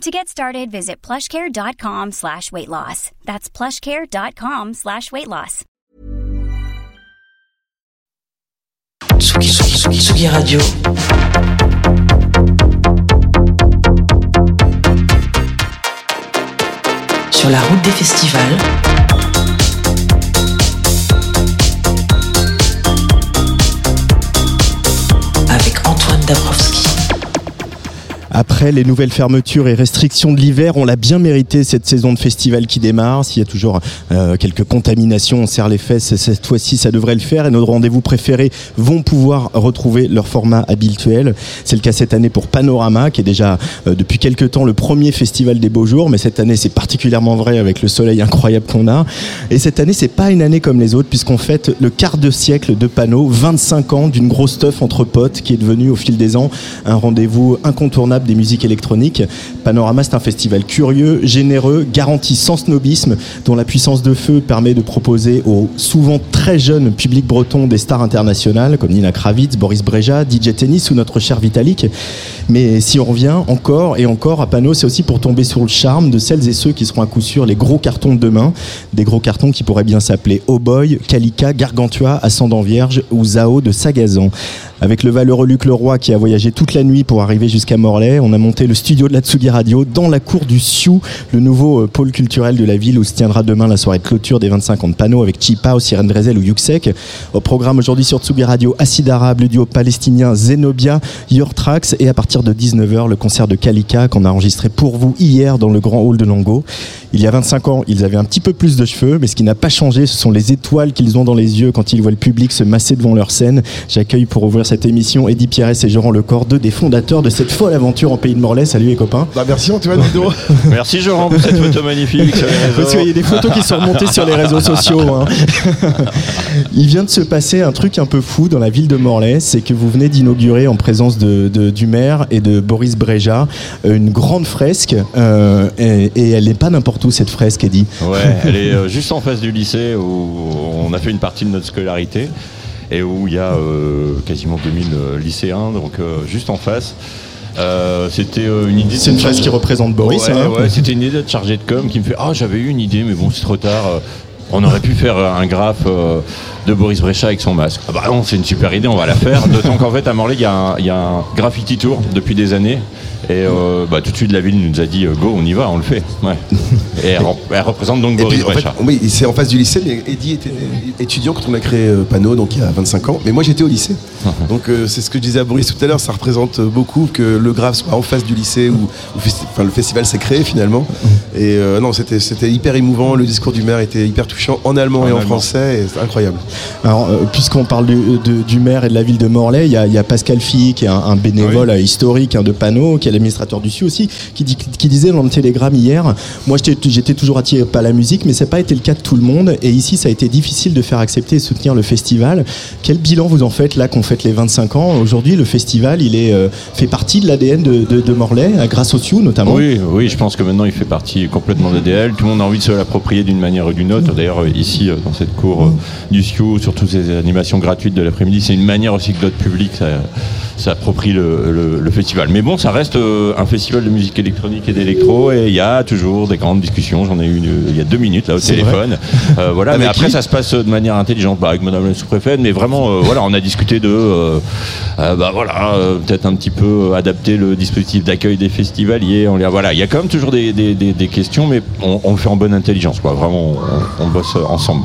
To get started, visit plushcare.com slash weight loss. That's plushcare.com slash weight loss. Tsugi, Tsugi, Tsugi, Radio. Sur la route des festivals. Avec Antoine Dabrowski. Après les nouvelles fermetures et restrictions de l'hiver, on l'a bien mérité cette saison de festival qui démarre. S'il y a toujours euh, quelques contaminations, on serre les fesses. Cette fois-ci, ça devrait le faire et nos rendez-vous préférés vont pouvoir retrouver leur format habituel. C'est le cas cette année pour Panorama, qui est déjà euh, depuis quelques temps le premier festival des beaux jours, mais cette année c'est particulièrement vrai avec le soleil incroyable qu'on a. Et cette année, c'est pas une année comme les autres puisqu'on fête le quart de siècle de Pano, 25 ans d'une grosse stuff entre potes qui est devenu au fil des ans un rendez-vous incontournable des musiques électroniques. Panorama, c'est un festival curieux, généreux, garanti sans snobisme, dont la puissance de feu permet de proposer au souvent très jeune public breton des stars internationales comme Nina Kravitz, Boris Breja, DJ Tennis ou notre cher Vitalik. Mais si on revient encore et encore à Pano, c'est aussi pour tomber sur le charme de celles et ceux qui seront à coup sûr les gros cartons de demain. Des gros cartons qui pourraient bien s'appeler Oh Boy, Kalika, Gargantua, Ascendant Vierge ou Zao de Sagazan. Avec le valeureux Luc Leroy qui a voyagé toute la nuit pour arriver jusqu'à Morlaix, on a monté le studio de la Tsugi Radio dans la cour du Sioux, le nouveau euh, pôle culturel de la ville où se tiendra demain la soirée de clôture des 25 ans de Pano avec Chipa, Sirène Drezel ou Yuxek. Au programme aujourd'hui sur Tsugi Radio, Acide Arabe, le duo palestinien Zenobia, Your Tracks et à partir de 19h, le concert de Kalika qu'on a enregistré pour vous hier dans le grand hall de Lango. Il y a 25 ans, ils avaient un petit peu plus de cheveux, mais ce qui n'a pas changé, ce sont les étoiles qu'ils ont dans les yeux quand ils voient le public se masser devant leur scène. J'accueille pour ouvrir cette émission Eddie Pierres et Jean Lecor, deux des fondateurs de cette folle aventure en pays de Morlaix. Salut les copains. Bah merci Antoine Ludo. Merci Jean pour cette photo magnifique sur les réseaux. Parce qu'il y a des photos qui sont remontées sur les réseaux sociaux. hein. Il vient de se passer un truc un peu fou dans la ville de Morlaix, c'est que vous venez d'inaugurer en présence de, de- du maire et de Boris Breja euh, une grande fresque euh, et, et elle n'est pas n'importe où cette fresque, Eddie. Ouais, elle est euh, juste en face du lycée où on a fait une partie de notre scolarité et où il y a euh, quasiment 2000 euh, lycéens, donc euh, juste en face. Euh, c'était euh, une idée. C'est une fresque qui représente Boris. Ouais, hein. ouais, c'était une idée de chargé de com qui me fait Ah, j'avais eu une idée, mais bon, c'est trop tard. On aurait pu faire euh, un graphe euh, de Boris Brecha avec son masque. Ah bah non, c'est une super idée, on va la faire. D'autant qu'en fait, à Morlaix, il y, a un- il y a un graffiti tour depuis des années. Et euh, bah, tout de suite, la ville nous a dit Go, on y va, on le fait. Ouais. Et elle, rep- elle représente donc Et Boris puis, en fait, Brecha. oui, c'est en face du lycée, mais Eddie était étudiant quand on a créé Pano, donc il y a 25 ans. Mais moi j'étais au lycée. Donc euh, c'est ce que je disais à Boris tout à l'heure, ça représente beaucoup que le Grave soit en face du lycée où, où festi- enfin, le festival s'est créé finalement. Et euh, non, c'était c'était hyper émouvant, le discours du maire était hyper touchant en allemand En et en allemand. français, c'est incroyable. Alors, euh, puisqu'on parle du, de- du maire et de la ville de Morlaix, il y a, il y a Pascal Filly, qui est un, un bénévole euh, historique hein, de panneaux, qui est l'administrateur du SU aussi, qui, dit, qui disait dans le télégramme hier Moi, j'étais toujours attiré par la musique, mais ça n'a pas été le cas de tout le monde. Et ici, ça a été difficile de faire accepter et soutenir le festival. Quel bilan vous en faites là qu'on fête les 25 ans Aujourd'hui, le festival, il est, euh, fait partie de l'ADN de, de, de Morlaix, grâce au SU notamment. Oui, oui, je pense que maintenant il fait partie complètement de l'ADL. Tout le monde a envie de se l'approprier d'une manière ou d'une autre. D'ailleurs, euh, ici, euh, dans cette cour euh, du SIO, sur toutes ces animations gratuites de l'après-midi, c'est une manière aussi que d'autres publics ça- s'approprient le, le- le festival. Mais bon, ça reste euh, un festival de musique électronique et d'électro, et il y a toujours des grandes discussions. J'en ai eu une, euh, il y a deux minutes là au téléphone. Euh, voilà, mais après ça se passe de manière intelligente, bah, avec Madame la sous-préfète. Mais vraiment, euh, voilà, on a discuté de, euh, bah voilà, peut-être un petit peu adapter le dispositif d'accueil des festivaliers. On les- voilà, il y a quand même toujours des, des- des- des questions, mais on, on le fait en bonne intelligence, quoi. Vraiment, on, on bosse ensemble.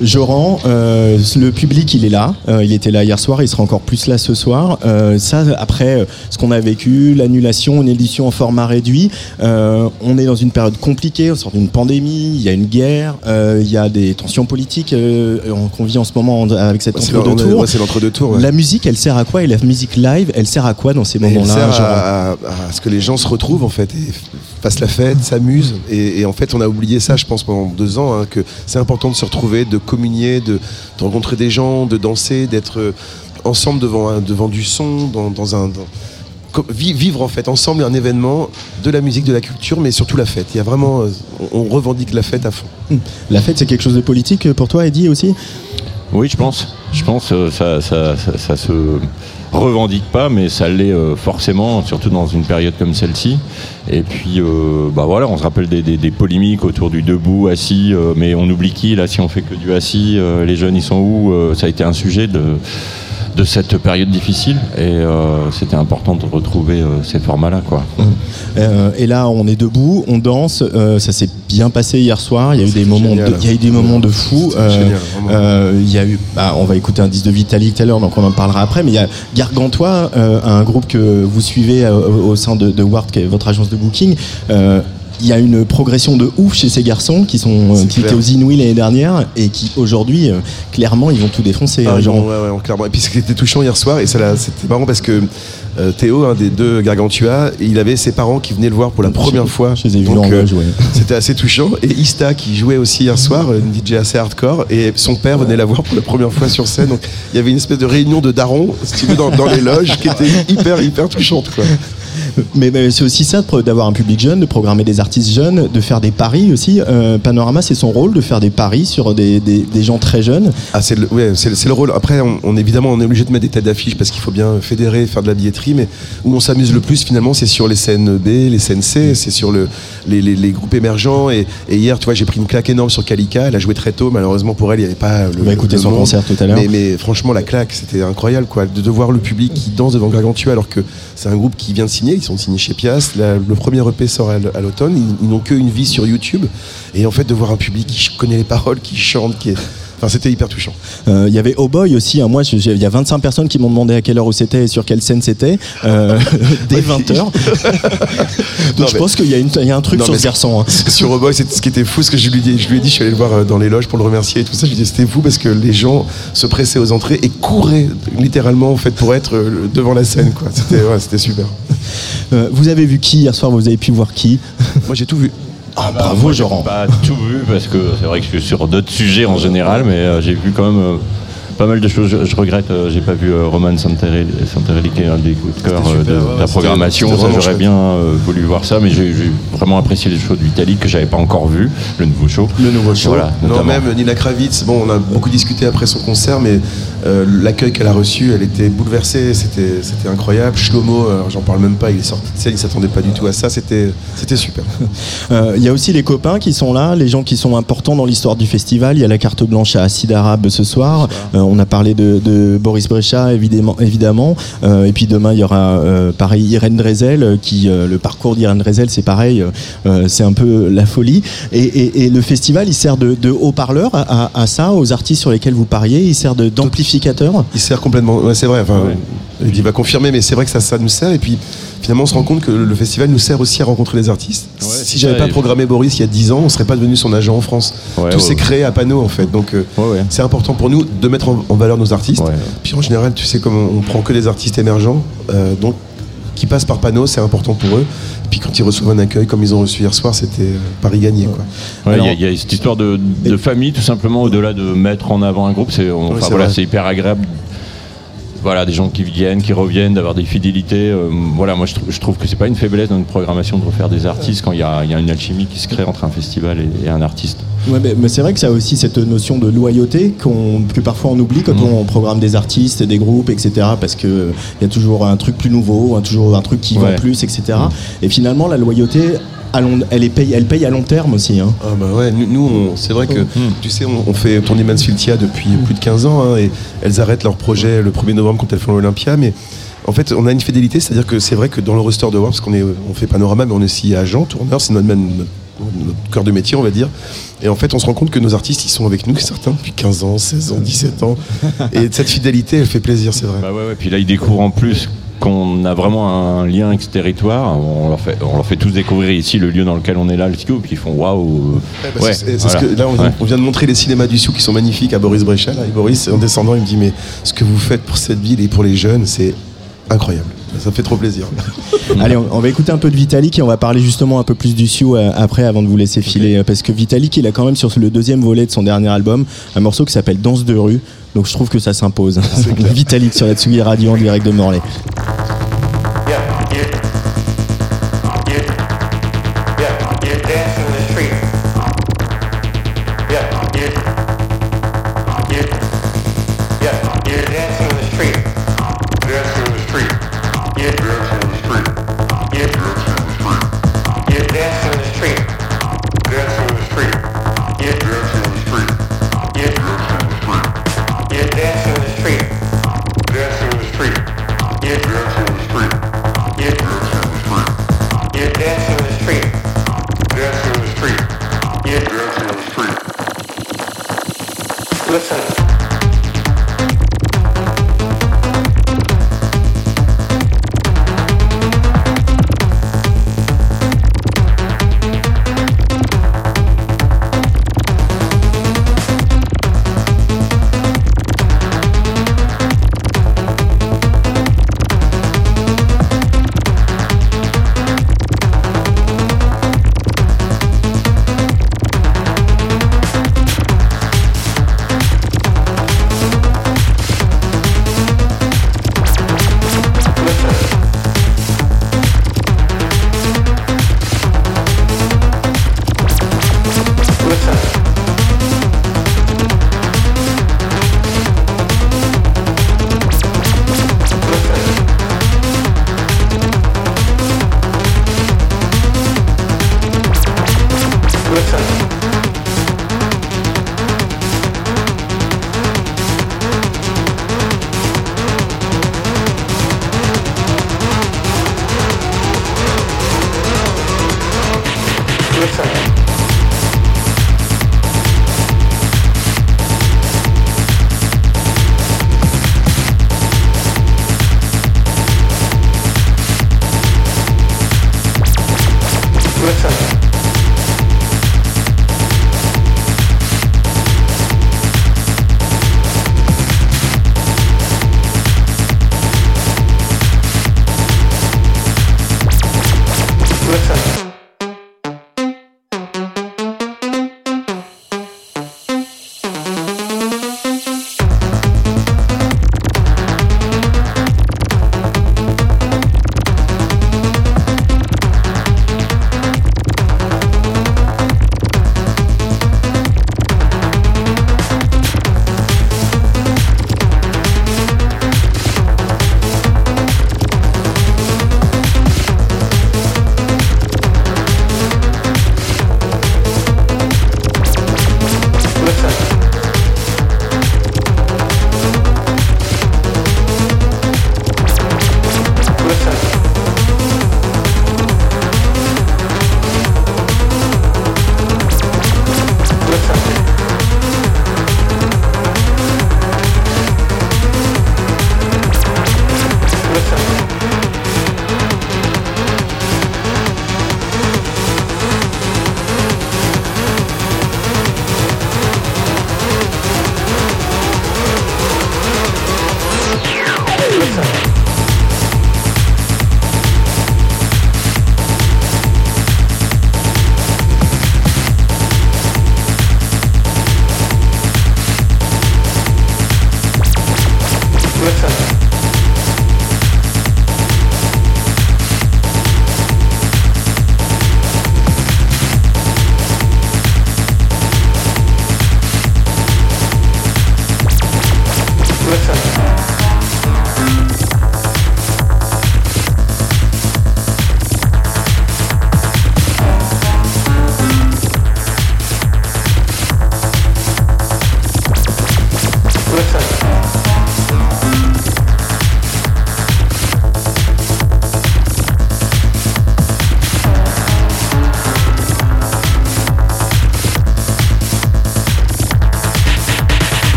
Joran, euh, le public, il est là. Euh, il était là hier soir, il sera encore plus là ce soir. Euh, ça, après euh, ce qu'on a vécu, l'annulation, une édition en format réduit, euh, on est dans une période compliquée, on sort d'une pandémie, il y a une guerre, euh, il y a des tensions politiques euh, qu'on vit en ce moment en- avec cette entre-deux tours. ouais, l'entre-deux tours. ouais. La musique, elle sert à quoi Et la musique live, elle sert à quoi dans ces Et elle moments-là sert à, à- à ce que les gens se retrouvent en fait et fassent la fête, s'amusent. Et, en fait, on a oublié ça, je pense, pendant deux ans, hein, que c'est important de se retrouver, de communier, de, rencontrer des gens, de danser, d'être euh, ensemble devant, devant du son, dans, dans un. vivre en fait ensemble un événement de la musique, de la culture, mais surtout la fête. Il y a vraiment, euh, on, revendique la fête à fond. La fête, c'est quelque chose de politique pour toi, Eddie aussi? Oui, je pense. Je pense euh, ça, ça, ça, ça se revendique pas, mais ça l'est euh, forcément, surtout dans une période comme celle-ci. Et puis, euh, bah voilà, on se rappelle des, des- des polémiques autour du debout, assis, euh, mais on oublie qui là si on fait que du assis. euh, les jeunes, ils sont où Euh, Ça a été un sujet de de cette période difficile et euh, c'était important de retrouver euh, ces formats-là quoi. Euh, et là, on est debout, on danse. euh, ça s'est bien passé hier soir. Il y a eu des moments, génial. de, il y a eu des moments de fou. Génial, euh, il y a eu, bah, on va écouter un disque de Vitalik tout à l'heure, donc on en parlera après. Mais il y a Gargantua, euh, un groupe que vous suivez euh, au au sein de, de Ward, qui est votre agence de booking. Il y a une progression de ouf chez ces garçons qui sont euh, qui clair. étaient aux Inouïs l'année dernière et qui aujourd'hui euh, clairement ils vont tout défoncer. Ah, euh, genre. ouais, ouais, clairement. Et puis ce qui était touchant hier soir, et c'était marrant parce que euh, Théo, un des deux Gargantua, il avait ses parents qui venaient le voir pour la première fois. Je les ai vus en euh. C'était assez touchant. Et Ista qui jouait aussi hier soir, une DJ assez hardcore, et son père venait la voir pour la première fois sur scène. Donc il y avait une espèce de réunion de darons, si tu veux, dans, dans les loges, qui était hyper, hyper touchante. Quoi. Mais, mais c'est aussi ça d'avoir un public jeune, de programmer des artistes jeunes, de faire des paris aussi. Euh, Panorama, c'est son rôle de faire des paris sur des, des- des gens très jeunes. Ah, c'est le, ouais, le, rôle. Après, on, on- évidemment, on est obligé de mettre des têtes d'affiche parce qu'il faut bien fédérer, faire de la billetterie. Mais où on s'amuse le plus, finalement, c'est sur les scènes B, les scènes C, c'est sur le, les, les- les groupes émergents. Et, et hier, tu vois, j'ai pris une claque énorme sur Kalika. Elle a joué très tôt. Malheureusement pour elle, il n'y avait pas le. On va écouter son monde. concert tout à l'heure. Mais, mais franchement, la claque, c'était incroyable, quoi. De, de voir le public qui danse devant Gargantua, alors que c'est un groupe qui vient de Ils sont signés chez Piast. Le premier EP sort à, l'automne. Ils, ils n'ont qu'une vie sur YouTube. Et en fait, de voir un public qui connaît les paroles, qui chante, qui est. Enfin, c'était hyper touchant. Euh, Il y avait Oh Boy aussi. hein. Moi, il y a 25 personnes qui m'ont demandé à quelle heure c'était et sur quelle scène c'était. Euh, dès 20h. Donc Non, je pense qu'il y, a y un truc Non, sur ce garçon. hein. Sur Roboy, c'est ce qui était fou, ce que je lui, dis, je lui ai dit, je suis allé le voir euh, dans les loges pour le remercier et tout ça. Je lui ai dit, c'était fou parce que les gens se pressaient aux entrées et couraient littéralement en fait pour être devant la scène. C'était ouais, super. Euh, vous avez vu qui hier soir? Vous avez pu voir qui? Moi j'ai tout vu. Ah, Bah, Bravo, Joran. Pas tout vu parce que c'est vrai que je suis sur d'autres sujets en général, mais euh, j'ai vu quand même euh, pas mal de choses. Je, je regrette, euh, j'ai pas vu euh, Roman Santarelli, Santarelli, qui est un des coups de cœur super, de, ouais, de la programmation. Ça, j'aurais bien euh, voulu voir ça, mais j'ai j'ai vraiment apprécié les shows de Vitalik que j'avais pas encore vu, le nouveau show. Le nouveau show. Voilà, Non, notamment. même Nina Kravitz, bon, on a beaucoup discuté après son concert, mais euh, l'accueil qu'elle a reçu, elle était bouleversée, c'était c'était incroyable. Shlomo, j'en parle même pas, il est sorti de scène, il s'attendait pas du tout à ça, c'était c'était super. Euh, Il y a aussi les copains qui sont là, les gens qui sont importants dans l'histoire du festival. Il y a la carte blanche à Acide Arabe ce soir. Euh, on a parlé de, de Boris Brecha évidemment. évidemment. Et puis demain il y aura pareil Irène Drezel qui le parcours d'Irène Drezel c'est pareil, c'est un peu la folie. Et, et- et le festival il sert de, de haut-parleur à, à- à ça, aux artistes sur lesquels vous pariez. Il sert de- Il sert complètement, ouais, c'est vrai, enfin, Ouais. il va confirmer, mais c'est vrai que ça, ça nous sert, et puis finalement on se rend compte que le festival nous sert aussi à rencontrer les artistes. Ouais, si j'avais pas et- programmé Boris il y a 10 ans, on serait pas devenu son agent en France. Ouais, Tout s'est ouais. créé à panneau en fait, donc euh, Ouais, ouais. c'est important pour nous de mettre en, en valeur nos artistes. Ouais. Puis en général, tu sais, comme on, on prend que des artistes émergents, euh, donc qui passent par panneau, c'est important pour eux. Et puis quand ils reçoivent un accueil comme ils ont reçu hier soir, c'était euh, Paris gagné. Ouais, Il y, a- il y a cette histoire de, de famille, tout simplement, au-delà de mettre en avant un groupe. C'est c'est voilà, hyper agréable. Voilà, des gens qui viennent, qui reviennent, d'avoir des fidélités. euh, voilà, moi je, trou- je trouve que c'est pas une faiblesse dans une programmation de refaire des artistes quand il y a, il y a une alchimie qui se crée entre un festival et, et un artiste. Ouais, mais, mais c'est vrai que ça a aussi cette notion de loyauté que parfois on oublie quand Mhm. on programme des artistes, des groupes, etc. Parce que euh, il y a toujours un truc plus nouveau, un- toujours un truc qui Ouais. plus, etc. Et finalement, la loyauté, à long- elle, est paye, elle paye à long terme aussi. hein. Ah bah ouais, nous, c'est vrai que, tu sais, on, on fait tourner Mansfieldia depuis plus de 15 ans, hein, et elles arrêtent leur projet le 1er novembre quand elles font l'Olympia, mais en fait, on a une fidélité, c'est-à-dire que c'est vrai que dans le roster de Warp, parce qu'on on fait panorama, mais on est aussi agent, tourneur, c'est notre, même- notre, notre cœur de métier, on va dire. Et en fait, on se rend compte que nos artistes, ils sont avec nous, certains, depuis 15 ans, 16 ans, 17 ans. Et cette fidélité, elle fait plaisir, c'est vrai. Bah ouais, ouais, Puis là, ils découvrent en plus qu'on a vraiment un lien avec ce territoire. On leur, fait, on leur fait tous découvrir ici le lieu dans lequel on est là, le puis ils font waouh. Ouais, voilà. que, là, on, vient- Ouais. on vient de montrer les cinémas du Sioux qui sont magnifiques à Boris Brecha. Là, et Boris, en descendant, il me dit Mais ce que vous faites pour cette ville et pour les jeunes, c'est incroyable. Ça fait trop plaisir. Allez, on, on va écouter un peu de Vitalik et on va parler justement un peu plus du Sioux euh, après avant de vous laisser filer. euh, Parce que Vitalik, il a quand même sur le deuxième volet de son dernier album un morceau qui s'appelle Danse de rue. Donc je trouve que ça s'impose. Vitalik sur la Tsugi Radio en direct de Morlaix.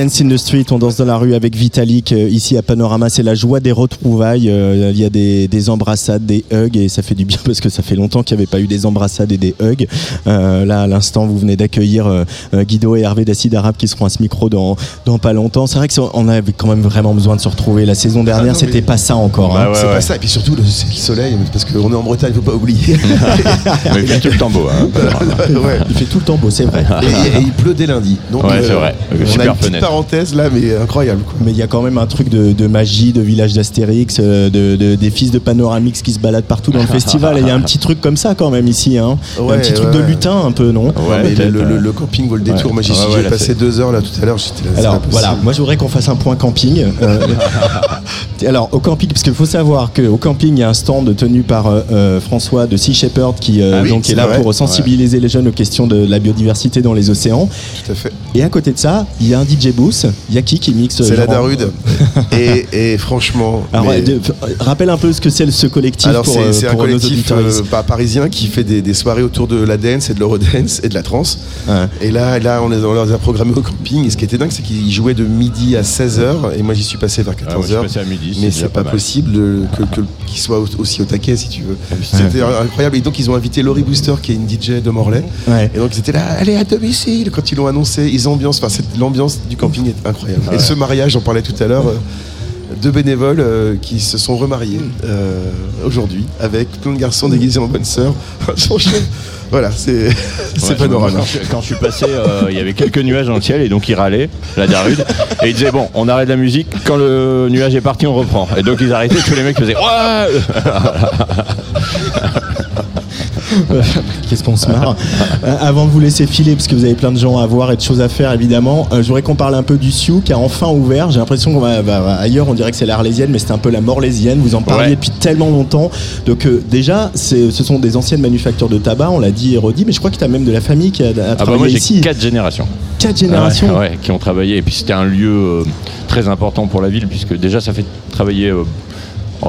Dance in the Street, on danse dans la rue avec Vitalik euh, ici à Panorama. C'est la joie des retrouvailles. Euh, Il y a des, des embrassades, des hugs et ça fait du bien parce que ça fait longtemps qu'il n'y avait pas eu des embrassades et des hugs. Euh, là, à l'instant, vous venez d'accueillir euh, euh, Guido et Hervé d'Acide Arabe qui seront à ce micro dans, dans pas longtemps. C'est vrai qu'on avait quand même vraiment besoin de se retrouver. La saison dernière, non, c'était mais- pas ça encore. Bah hein. ouais, c'est ouais. pas ça. Et puis surtout, le, c'est le soleil, parce qu'on est en Bretagne, faut pas oublier. Mais il fait tout le temps beau. hein. ouais. Il fait tout le temps beau, c'est vrai. Et, et il pleut dès lundi. Donc, Ouais, c'est vrai. On a Super fenêtre. Parenthèse là, mais incroyable. Quoi. Mais il y a quand même un truc de, de magie, de village d'Astérix, euh, de, de- des fils de Panoramix qui se baladent partout dans le festival. Il y a un petit truc comme ça quand même ici. Hein. Ouais, un petit truc ouais, de lutin un peu, non? Ouais, mais le, le- euh, le camping vaut le détour. Moi, j'y j'ai passé deux heures là tout à l'heure. Alors voilà, moi je voudrais qu'on fasse un point camping. Euh, alors au camping, parce qu'il faut savoir qu'au camping il y a un stand tenu par euh, euh, François de Sea Shepherd qui euh, Ah oui, donc est là vrai. pour sensibiliser les jeunes aux questions de la biodiversité dans les océans. Tout à fait. Et à côté de ça, il y a un DJ booth. Il y a qui qui mixe C'est la Darude. et, et franchement. Alors, mais- de- f- rappelle un peu ce que c'est ce collectif Alors c'est euh, c'est un collectif euh, pa- parisien qui fait des, des soirées autour de la dance et de l'eurodance et de la trance. Ouais. Et là, là on, les, on les a programmés au camping. Et ce qui était dingue, c'est qu'ils jouaient de midi à 16h. Et moi, j'y suis passé vers Ah, moi, je suis 14h. passé à midi, mais c'est pas possible que, qu'ils soient au- aussi au taquet, si tu veux. Ah C'était incroyable. Et donc, ils ont invité Laurie Booster, qui est une DJ de Morlaix. Ouais. Et donc, ils étaient là, allez à domicile. Quand ils l'ont annoncé, ils ambiancent. Enfin, l'ambiance du camping est incroyable. Et ce mariage, j'en parlais tout à l'heure. euh, deux bénévoles euh, qui se sont remariés euh, aujourd'hui avec plein de garçons déguisés en bonne sœur. Franchement, voilà, c'est Ouais, panorama. Quand, je, quand je suis passé, euh, il y avait quelques nuages dans le ciel et donc il râlait, la Darude. Et il disait Bon, on arrête la musique, quand le nuage est parti, on reprend. Et donc ils arrêtaient, tous les mecs faisaient Ouais Qu'est-ce qu'on se marre. Euh, Avant de vous laisser filer, parce que vous avez plein de gens à voir et de choses à faire, évidemment, euh, je voudrais qu'on parle un peu du Sioux qui a enfin ouvert. J'ai l'impression qu'on va, ailleurs, on dirait que c'est l'Arlésienne, mais c'est un peu la Morlésienne. Vous en parliez Ouais. depuis tellement longtemps. Donc, euh, déjà, ce sont des anciennes manufactures de tabac, on l'a dit et redit, mais je crois que tu as même de la famille qui a, a Ah bah travaillé moi j'ai ici. quatre générations. Quatre générations. Ouais, ouais, qui ont travaillé. Et puis c'était un lieu euh, très important pour la ville, puisque déjà ça fait travailler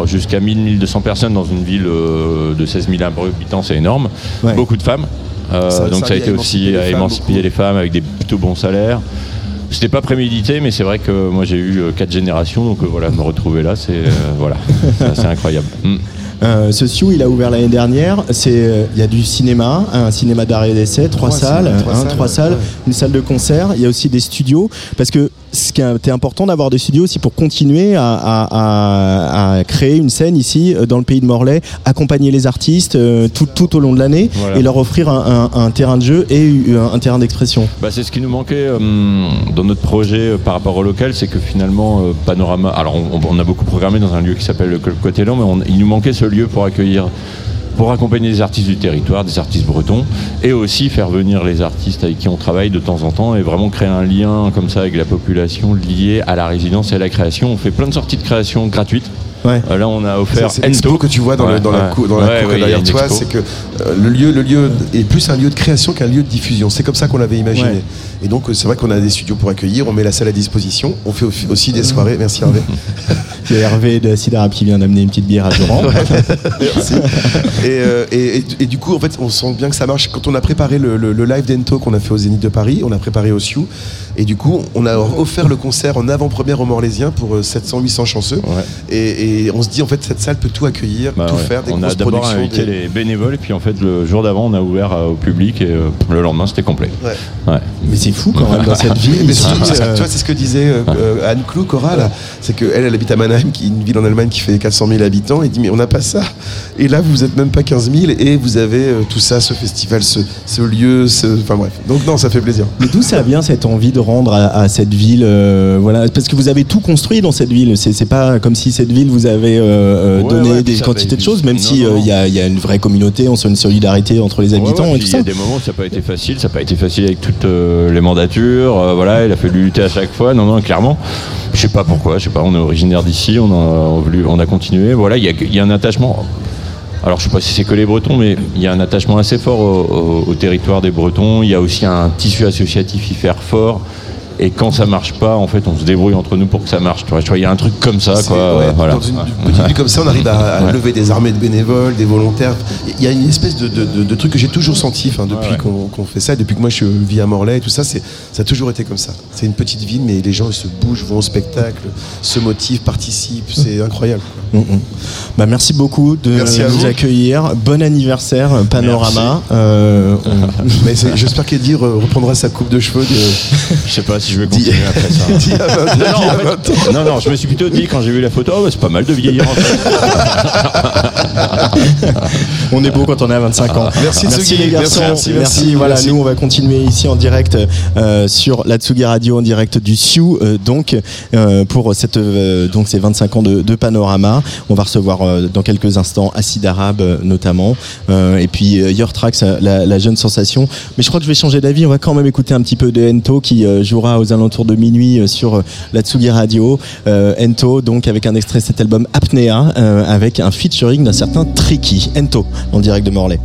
jusqu'à 1000-1200 personnes dans une ville euh, de 16 000 habitants, c'est énorme. Ouais. Beaucoup de femmes. Euh, Ça donc ça a été aussi émanciper les à femmes, émanciper beaucoup. les femmes avec des plutôt bons salaires. C'était pas prémédité, mais c'est vrai que moi j'ai eu euh, quatre générations, donc voilà, me retrouver là, c'est euh, voilà, c'est assez incroyable. Mm. Euh, ce Sioux, il a ouvert l'année dernière. C'est, euh, il y a du cinéma, un cinéma d'arrêt et d'essai, trois, Trois salles, trois hein, salles, trois ouais. salles, Ouais. une salle de concert. Il y a aussi des studios, parce que ce qui était important d'avoir des studios aussi pour continuer à, à- à- à créer une scène ici euh, dans le pays de Morlaix, accompagner les artistes euh, tout, tout au long de l'année Voilà. et leur offrir un, un- un terrain de jeu et un, un terrain d'expression. Bah, c'est ce qui nous manquait euh, dans notre projet euh, par rapport au local, c'est que finalement euh, Panorama. Alors on, on a beaucoup programmé dans un lieu qui s'appelle le Club Cotellan, mais on- il nous manquait ce lieu pour accueillir, pour accompagner des artistes du territoire, des artistes bretons, et aussi faire venir les artistes avec qui on travaille de temps en temps et vraiment créer un lien comme ça avec la population lié à la résidence et à la création. On fait plein de sorties de création gratuites. Ouais. Euh, Là, on a C'est offert c'est l'expo Ento. que tu vois dans, le- Ouais, dans la cour, dans la cour derrière toi, c'est que euh, le lieu, le lieu est plus un lieu de création qu'un lieu de diffusion. C'est comme ça qu'on l'avait imaginé. Ouais. Et donc euh, c'est vrai qu'on a des studios pour accueillir, on met la salle à disposition, on fait au- aussi des soirées. Merci Hervé. C'est Hervé de Sidarab qui vient d'amener une petite bière à Joran. Merci. Et, euh, et- et- et du coup, en fait, on sent bien que ça marche. Quand on a préparé le, le- le live d'Ento qu'on a fait au Zénith de Paris, on a préparé au Sioux. Et du coup, on a offert le concert en avant-première aux Morlaisiens pour 700-800 chanceux. Ouais. Et, et on se dit, en fait, cette salle peut tout accueillir, Bah tout ouais. faire, des on a grosses d'abord productions. invité des- les bénévoles et puis en fait le jour d'avant on a ouvert euh, au public et euh, le lendemain c'était complet. Ouais. Ouais. mais c'est fou quand même dans cette ville. Mais surtout, parce que, tu vois, c'est ce que disait euh, Anne Clou, Cora, là. C'est qu'elle, elle habite à Mannheim, qui est une ville en Allemagne qui fait 400 000 habitants. Et dit, mais on n'a pas ça. Et là, vous êtes même pas 15 000 et vous avez euh, tout ça, ce festival, ce, ce lieu, ce... Enfin bref. Donc, non, ça fait plaisir. Mais d'où ça vient cette envie de rendre à, à cette ville euh, voilà? Parce que vous avez tout construit dans cette ville c'est c'est pas comme si cette ville vous avait euh, euh, Ouais, donné ouais, des quantités de choses même non, si euh, il y, a, il y a une vraie communauté on sent une solidarité entre les habitants Ouais, et Il y a des moments où ça n'a pas été facile, ça n'a pas été facile avec toutes euh, les mandatures. euh, voilà, il a fallu lutter à chaque fois. Non, non, clairement. Je sais pas pourquoi. Je sais pas. On est originaire d'ici. On a voulu, on a continué. Voilà, il y a, il y a un attachement. Alors je sais pas si c'est que les Bretons, mais il y a un attachement assez fort au, au- au territoire des Bretons. Il y a aussi un tissu associatif hyper fort. Et quand ça marche pas, en fait, on se débrouille entre nous pour que ça marche. Tu vois, il y a un truc comme ça, quoi. ouais, euh, voilà. Dans une petite ville comme ça, on arrive à, à Ouais. lever des armées de bénévoles, des volontaires. Il y a une espèce de, de- de- de truc que j'ai toujours senti enfin, depuis Ouais, ouais. qu'on fait ça, depuis que moi je vis à Morlaix et tout ça, c'est- ça a toujours été comme ça. C'est une petite ville, mais les gens ils se bougent, vont au spectacle, se motivent, participent, c'est incroyable. Mm, mm. Bah, merci beaucoup de Merci nous vous. accueillir. Bon anniversaire, Panorama. Euh, on- Mais c'est- j'espère qu'Eddie re- reprendra sa coupe de cheveux de, Je sais pas si je vais d'il continuer après ça. d'il y a 20 Non, non, d'il y a en fait- 20 ans. non, non, je me suis plutôt dit quand j'ai vu la photo, oh, bah, c'est pas mal de vieillir en fait. on est beau quand on est à 25 ans. Merci, merci Tsugi. les garçons. Merci, merci, merci, Voilà, merci. nous on va continuer ici en direct euh, sur la Tsugi Radio en direct du Sioux. euh, donc euh, pour cette euh, donc ces 25 ans de, de panorama, on va recevoir euh, dans quelques instants Acide Arabe euh, notamment euh, et puis euh, Your Tracks, euh, la, la jeune sensation. Mais je crois que je vais changer d'avis. On va quand même écouter un petit peu de Ento qui euh, jouera aux alentours de minuit euh, sur euh, la Tsugi Radio. Euh, Ento donc avec un extrait de cet album Apnea euh, avec un featuring d'un certain Tricky. Ento en direct de Morlaix.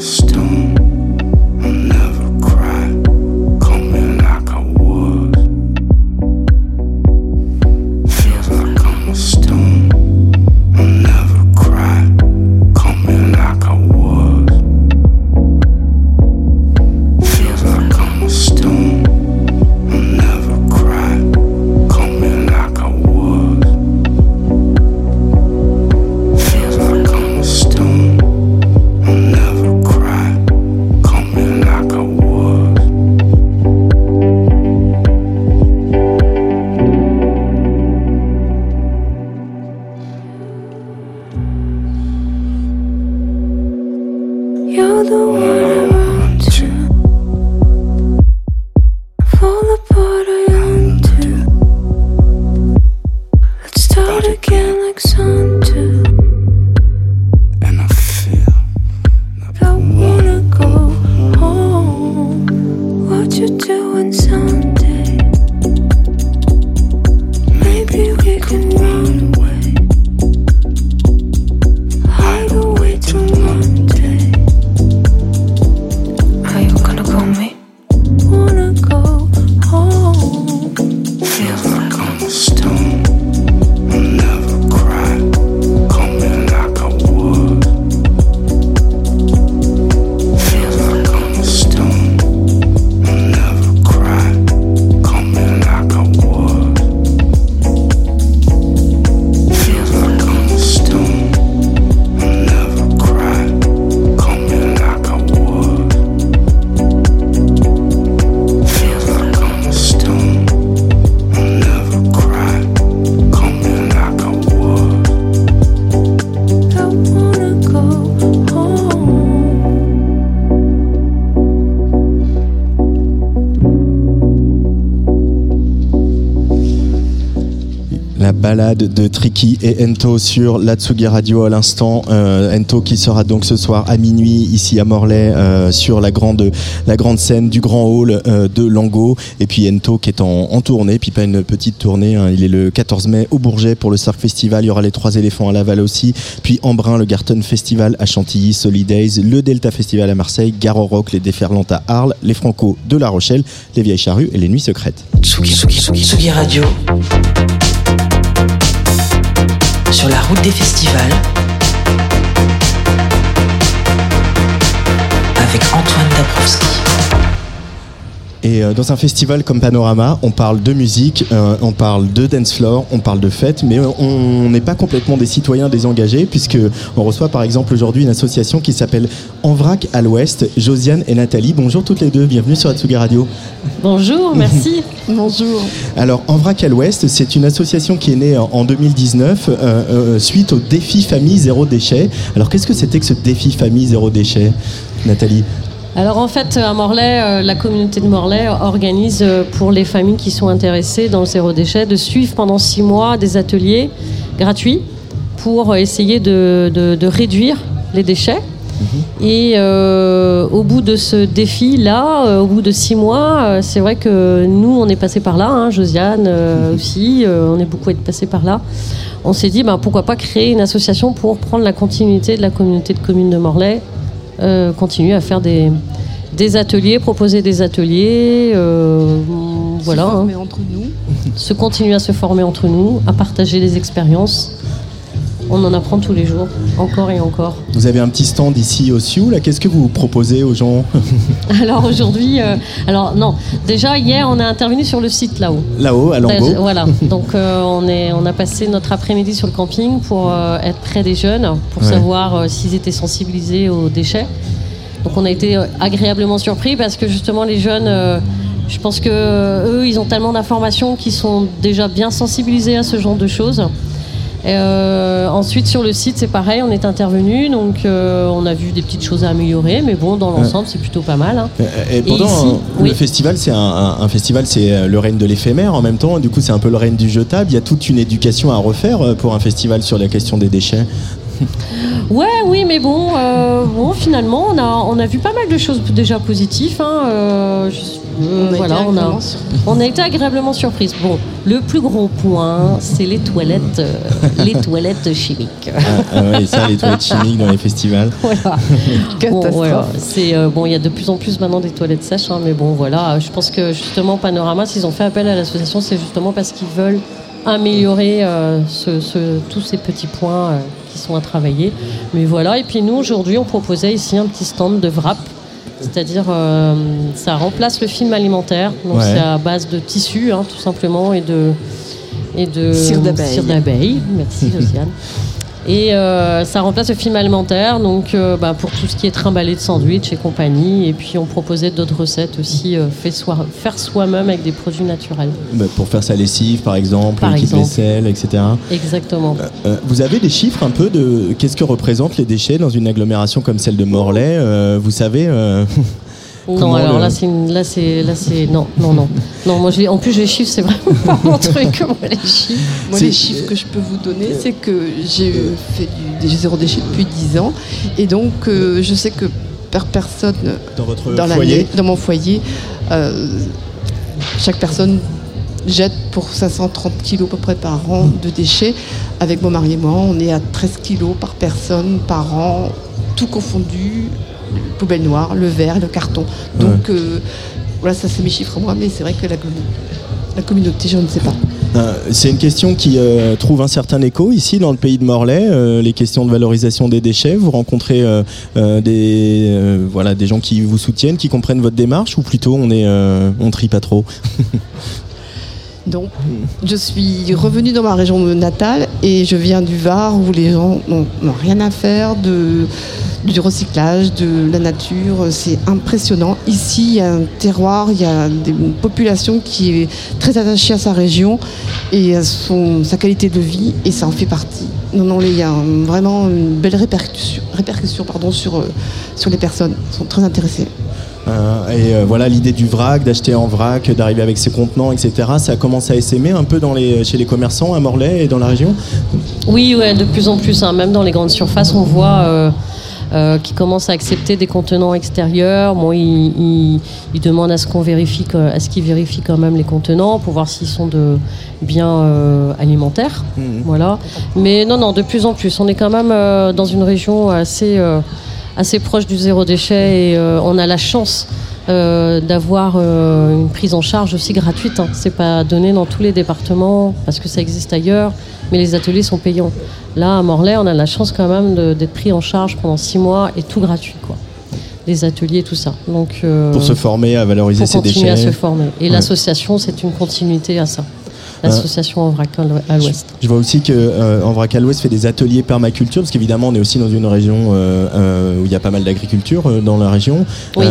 Stone. Et Ento sur l'Atsugi Radio à l'instant. Euh, Ento qui sera donc ce soir à minuit ici à Morlaix euh, sur la grande, la grande scène du grand hall euh, de Lango. Et puis Ento qui est en, tournée, puis pas une petite tournée. hein. Il est le 14 mai au Bourget pour le Cirque Festival. Il y aura les Trois éléphants à Laval aussi. Puis Embrun, le Garten Festival à Chantilly, Solidays, le Delta Festival à Marseille, Garo Rock, les Déferlantes à Arles, les Franco de La Rochelle, les Vieilles Charrues et les Nuits Secrètes. Tsugi, Tsugi, Tsugi, Tsugi Radio. Sur la route des festivals. Avec Antoine Dabrowski. Et euh, dans un festival comme Panorama, on parle de musique, euh, on parle de dance floor, on parle de fête, mais on n'est pas complètement des citoyens désengagés, puisque on reçoit par exemple aujourd'hui une association qui s'appelle En vrac à l'Ouest. Josiane et Nathalie, bonjour toutes les deux, bienvenue sur Atsugi Radio. Bonjour, merci. Bonjour. Alors, En vrac à l'Ouest, c'est une association qui est née en en 2019 euh, euh, suite au défi famille zéro déchet. Alors, qu'est-ce que c'était que ce défi famille zéro déchet, Nathalie? Alors en fait, à Morlaix, euh, la communauté de Morlaix organise pour les familles qui sont intéressées dans le zéro déchet de suivre pendant six mois des ateliers gratuits pour essayer de, de- de réduire les déchets. Et euh, au bout de ce défi-là, euh, au bout de six mois, euh, c'est vrai que nous, on est passé par là, hein, Josiane euh, aussi, euh, on est beaucoup passé par là. On s'est dit, ben, pourquoi pas créer une association pour prendre la continuité de la communauté de communes de Morlaix, euh, continuer à faire des, des ateliers, proposer des ateliers, euh, voilà, Se hein, former entre nous. se continuer à se former entre nous, à partager des expériences. On en apprend tous les jours, encore et encore. Vous avez un petit stand ici au Sioux, là. Qu'est-ce que vous proposez aux gens Alors aujourd'hui, euh, alors non, déjà hier on a intervenu sur le site là-haut. là-haut, à Lambeau Voilà, donc euh, on, est, on a passé notre après-midi sur le camping pour euh, être près des jeunes, pour Ouais. savoir s'ils étaient sensibilisés aux déchets. Donc on a été agréablement surpris parce que justement les jeunes, je pense que eux, ils ont tellement d'informations qu'ils sont déjà bien sensibilisés à ce genre de choses. Euh, ensuite sur le site c'est pareil, on est intervenu, donc euh, on a vu des petites choses à améliorer, mais bon dans l'ensemble c'est plutôt pas mal. hein. Euh, Et ici, euh, oui. le festival, c'est un, un- un festival, c'est euh, le règne de l'éphémère en même temps. Du coup, c'est un peu le règne du jetable. Il y a toute une éducation à refaire euh, pour un festival sur la question des déchets. Ouais, oui, mais bon, euh, bon finalement, on a, on a vu pas mal de choses déjà positives. hein, euh, je- euh, On a voilà, été on a, agréablement surpris. on a été agréabablement surprise. Bon, le plus gros point, c'est les toilettes, euh, les toilettes chimiques. Ah, ah ouais, ça, les toilettes chimiques dans les festivals. voilà. Bon, voilà, c'est euh, bon, il y a de plus en plus maintenant des toilettes sèches, hein, mais bon, voilà. Je pense que justement Panorama, s'ils ont fait appel à l'association, c'est justement parce qu'ils veulent améliorer euh, ce- ce- tous ces petits points euh, qui sont à travailler. Mais voilà. Et puis nous aujourd'hui, on proposait ici un petit stand de wrap. C'est-à-dire, euh, ça remplace le film alimentaire. Donc, Ouais. c'est à base de tissu, hein, tout simplement, et de, et de Cire d'abeille. cire d'abeille. Merci, Josiane. Et euh, ça remplace le film alimentaire, donc euh, bah, pour tout ce qui est trimballé de sandwich et compagnie. Et puis on proposait d'autres recettes aussi, euh, fait soi- faire soi-même avec des produits naturels. Bah, pour faire sa lessive, par exemple, Par exemple. vaisselle, etc. Exactement. Vous avez des chiffres un peu de qu'est-ce que représentent les déchets dans une agglomération comme celle de Morlaix? Vous savez Non, Comment alors le- là, c'est une- là, c'est, là, c'est, non, non, non, non. Moi, je en plus, les chiffres, c'est vraiment pas mon truc. Moi, les chiffres. Moi, C'est- les chiffres que je peux vous donner, c'est que j'ai fait du, des zéro déchet depuis 10 ans. Et donc, euh, je sais que par personne dans votre dans, foyer dans mon foyer, euh, chaque personne jette pour 530 kilos à peu près par an de déchets. Avec mon mari et moi, on est à 13 kilos par personne par an, tout confondu, poubelle noire, le verre, le carton. Donc, euh, voilà, ça c'est mes chiffres moi, mais c'est vrai que la, commu- la communauté, je ne sais pas. Euh, C'est une question qui euh, trouve un certain écho ici dans le pays de Morlaix, euh, les questions de valorisation des déchets. Vous rencontrez euh, des, voilà, des gens qui vous soutiennent, qui comprennent votre démarche ou plutôt on est on trie pas trop Donc, je suis revenue dans ma région natale et je viens du Var où les gens n'ont rien à faire de, du recyclage, de la nature. C'est impressionnant. Ici, il y a un terroir, il y a des- une population qui est très attachée à sa région et à son, sa qualité de vie et ça en fait partie. Non, non, il y a vraiment une belle répercussion, répercussion pardon, sur, euh, sur les personnes. Ils sont très intéressés. Euh, et euh, voilà l'idée du vrac, d'acheter en vrac, d'arriver avec ses contenants, etc. Ça commence à essaimer un peu dans les, chez les commerçants à Morlaix et dans la région? Oui, ouais, de plus en plus. hein. Même dans les grandes surfaces, on voit euh, euh, qu'ils commencent à accepter des contenants extérieurs. Bon, ils, ils- ils demandent à ce qu'on vérifie, à ce qu'ils vérifient quand même les contenants pour voir s'ils sont de bien euh, alimentaires. Voilà. Mais non, non, de plus en plus. On est quand même euh, dans une région assez, assez proche du zéro déchet et on a la chance. Euh, d'avoir euh, une prise en charge aussi gratuite. Hein. C'est pas donné dans tous les départements parce que ça existe ailleurs, mais les ateliers sont payants. Là, à Morlaix, on a la chance quand même d'être pris en charge pendant six mois et tout gratuit, quoi. les ateliers, tout ça. Donc, euh, Pour se former à valoriser pour ses continuer déchets. à se former. Et Ouais. l'association, c'est une continuité à ça. L'association en vrac à l'ouest. Je vois aussi que euh, en vrac à l'ouest fait des ateliers permaculture parce qu'évidemment on est aussi dans une région euh, euh, où il y a pas mal d'agriculture dans la région. Oui.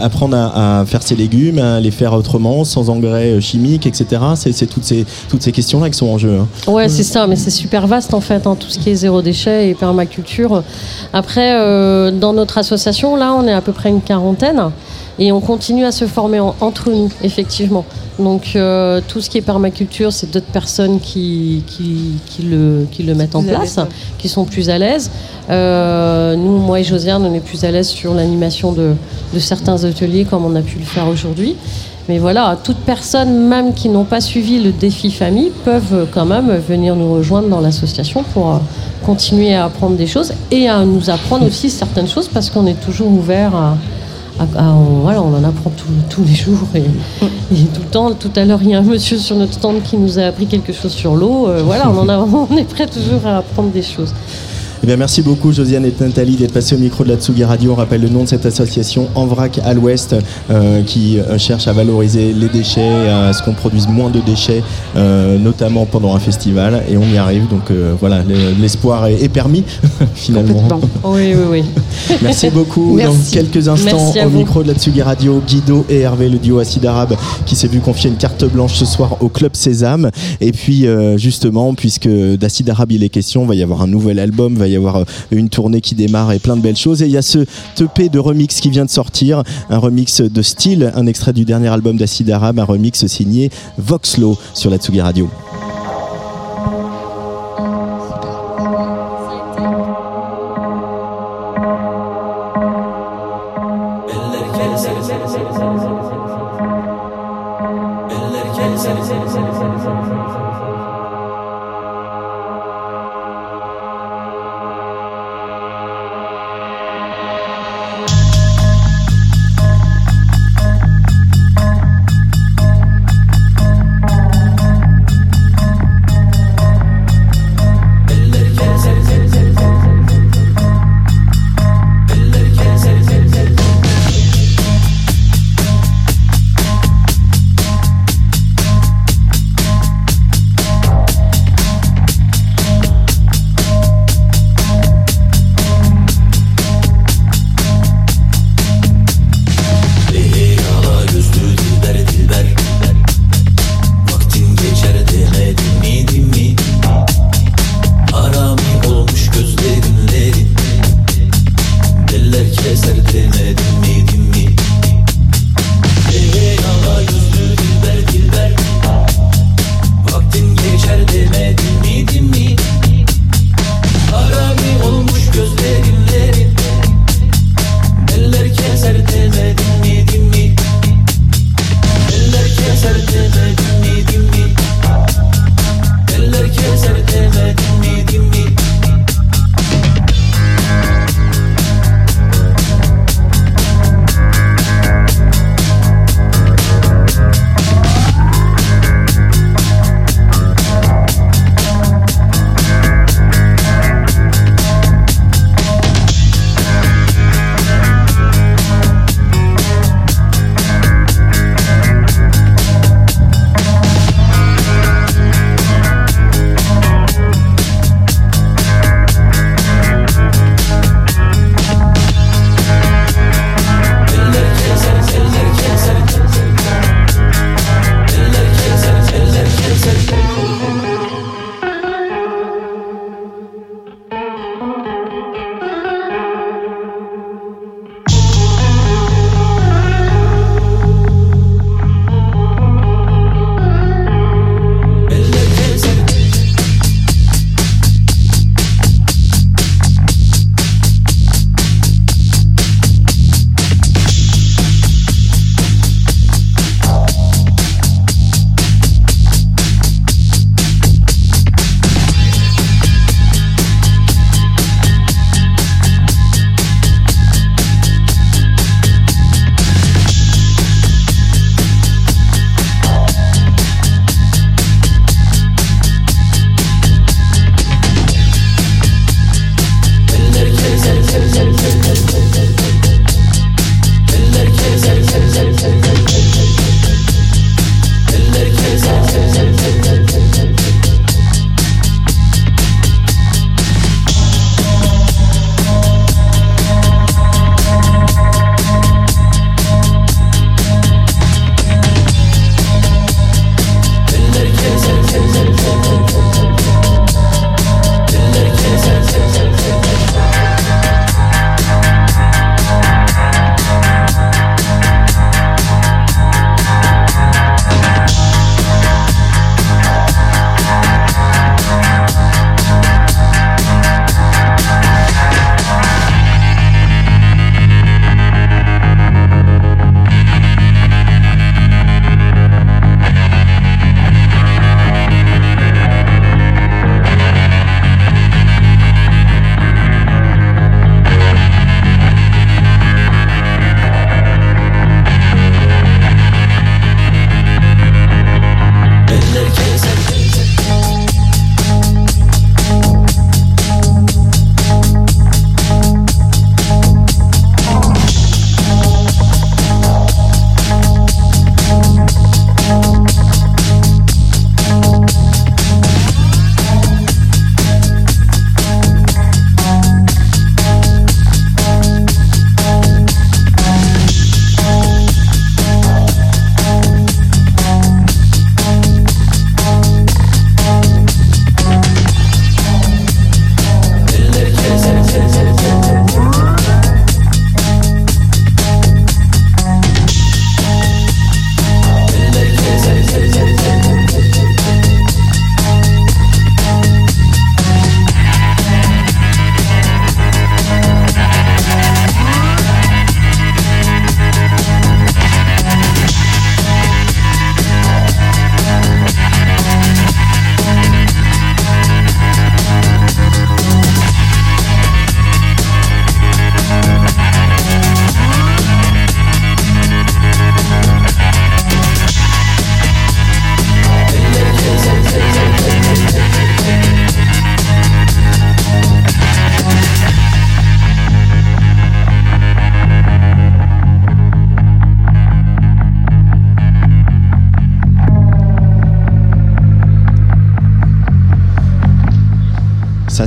Apprendre à, à faire ses légumes, à les faire autrement, sans engrais chimiques, etc. C'est toutes ces toutes ces questions là qui sont en jeu. hein. Ouais, c'est ça, mais c'est super vaste en fait, hein, tout ce qui est zéro déchet et permaculture. Après, euh, dans notre association, là, on est à peu près une quarantaine et on continue à se former en- entre nous, effectivement. Donc, euh, tout ce qui est permaculture, c'est d'autres personnes qui, qui, qui le, qui le mettent en place, l'aise, qui sont plus à l'aise. Euh, nous, moi et Josiane, on est plus à l'aise sur l'animation de, de certains ateliers comme on a pu le faire aujourd'hui. Mais voilà, toutes personnes, même qui n'ont pas suivi le défi famille, peuvent quand même venir nous rejoindre dans l'association pour euh, continuer à apprendre des choses et à nous apprendre aussi certaines choses parce qu'on est toujours ouvert à. À- à- on, voilà, on en apprend tous- tous les jours et, et tout le temps. Tout à l'heure, il y a un monsieur sur notre stand qui nous a appris quelque chose sur l'eau. Euh, voilà, on, en a, on est prêt toujours à apprendre des choses. Eh bien, merci beaucoup, Josiane et Nathalie, d'être passés au micro de la Tsugi Radio. On rappelle le nom de cette association En Vrac à l'Ouest, euh, qui euh, cherche à valoriser les déchets, à ce qu'on produise moins de déchets, euh, notamment pendant un festival. Et on y arrive. Donc euh, voilà, le- l'espoir est, est permis, finalement. Oui, oui, oui. Merci beaucoup. Merci. Dans quelques instants, au vous. micro de la Tsugi Radio, Guido et Hervé, le duo acide arabe, qui s'est vu confier une carte blanche ce soir au Club Sésame. Et puis, justement, puisque d'acide arabe il est question, va y avoir un nouvel album, va y avoir euh, une tournée qui démarre et plein de belles choses. Et il y a ce EP de remix qui vient de sortir, un remix de style, un extrait du dernier album d'acide arabe, un remix signé Voxlo sur la Tsugi Radio.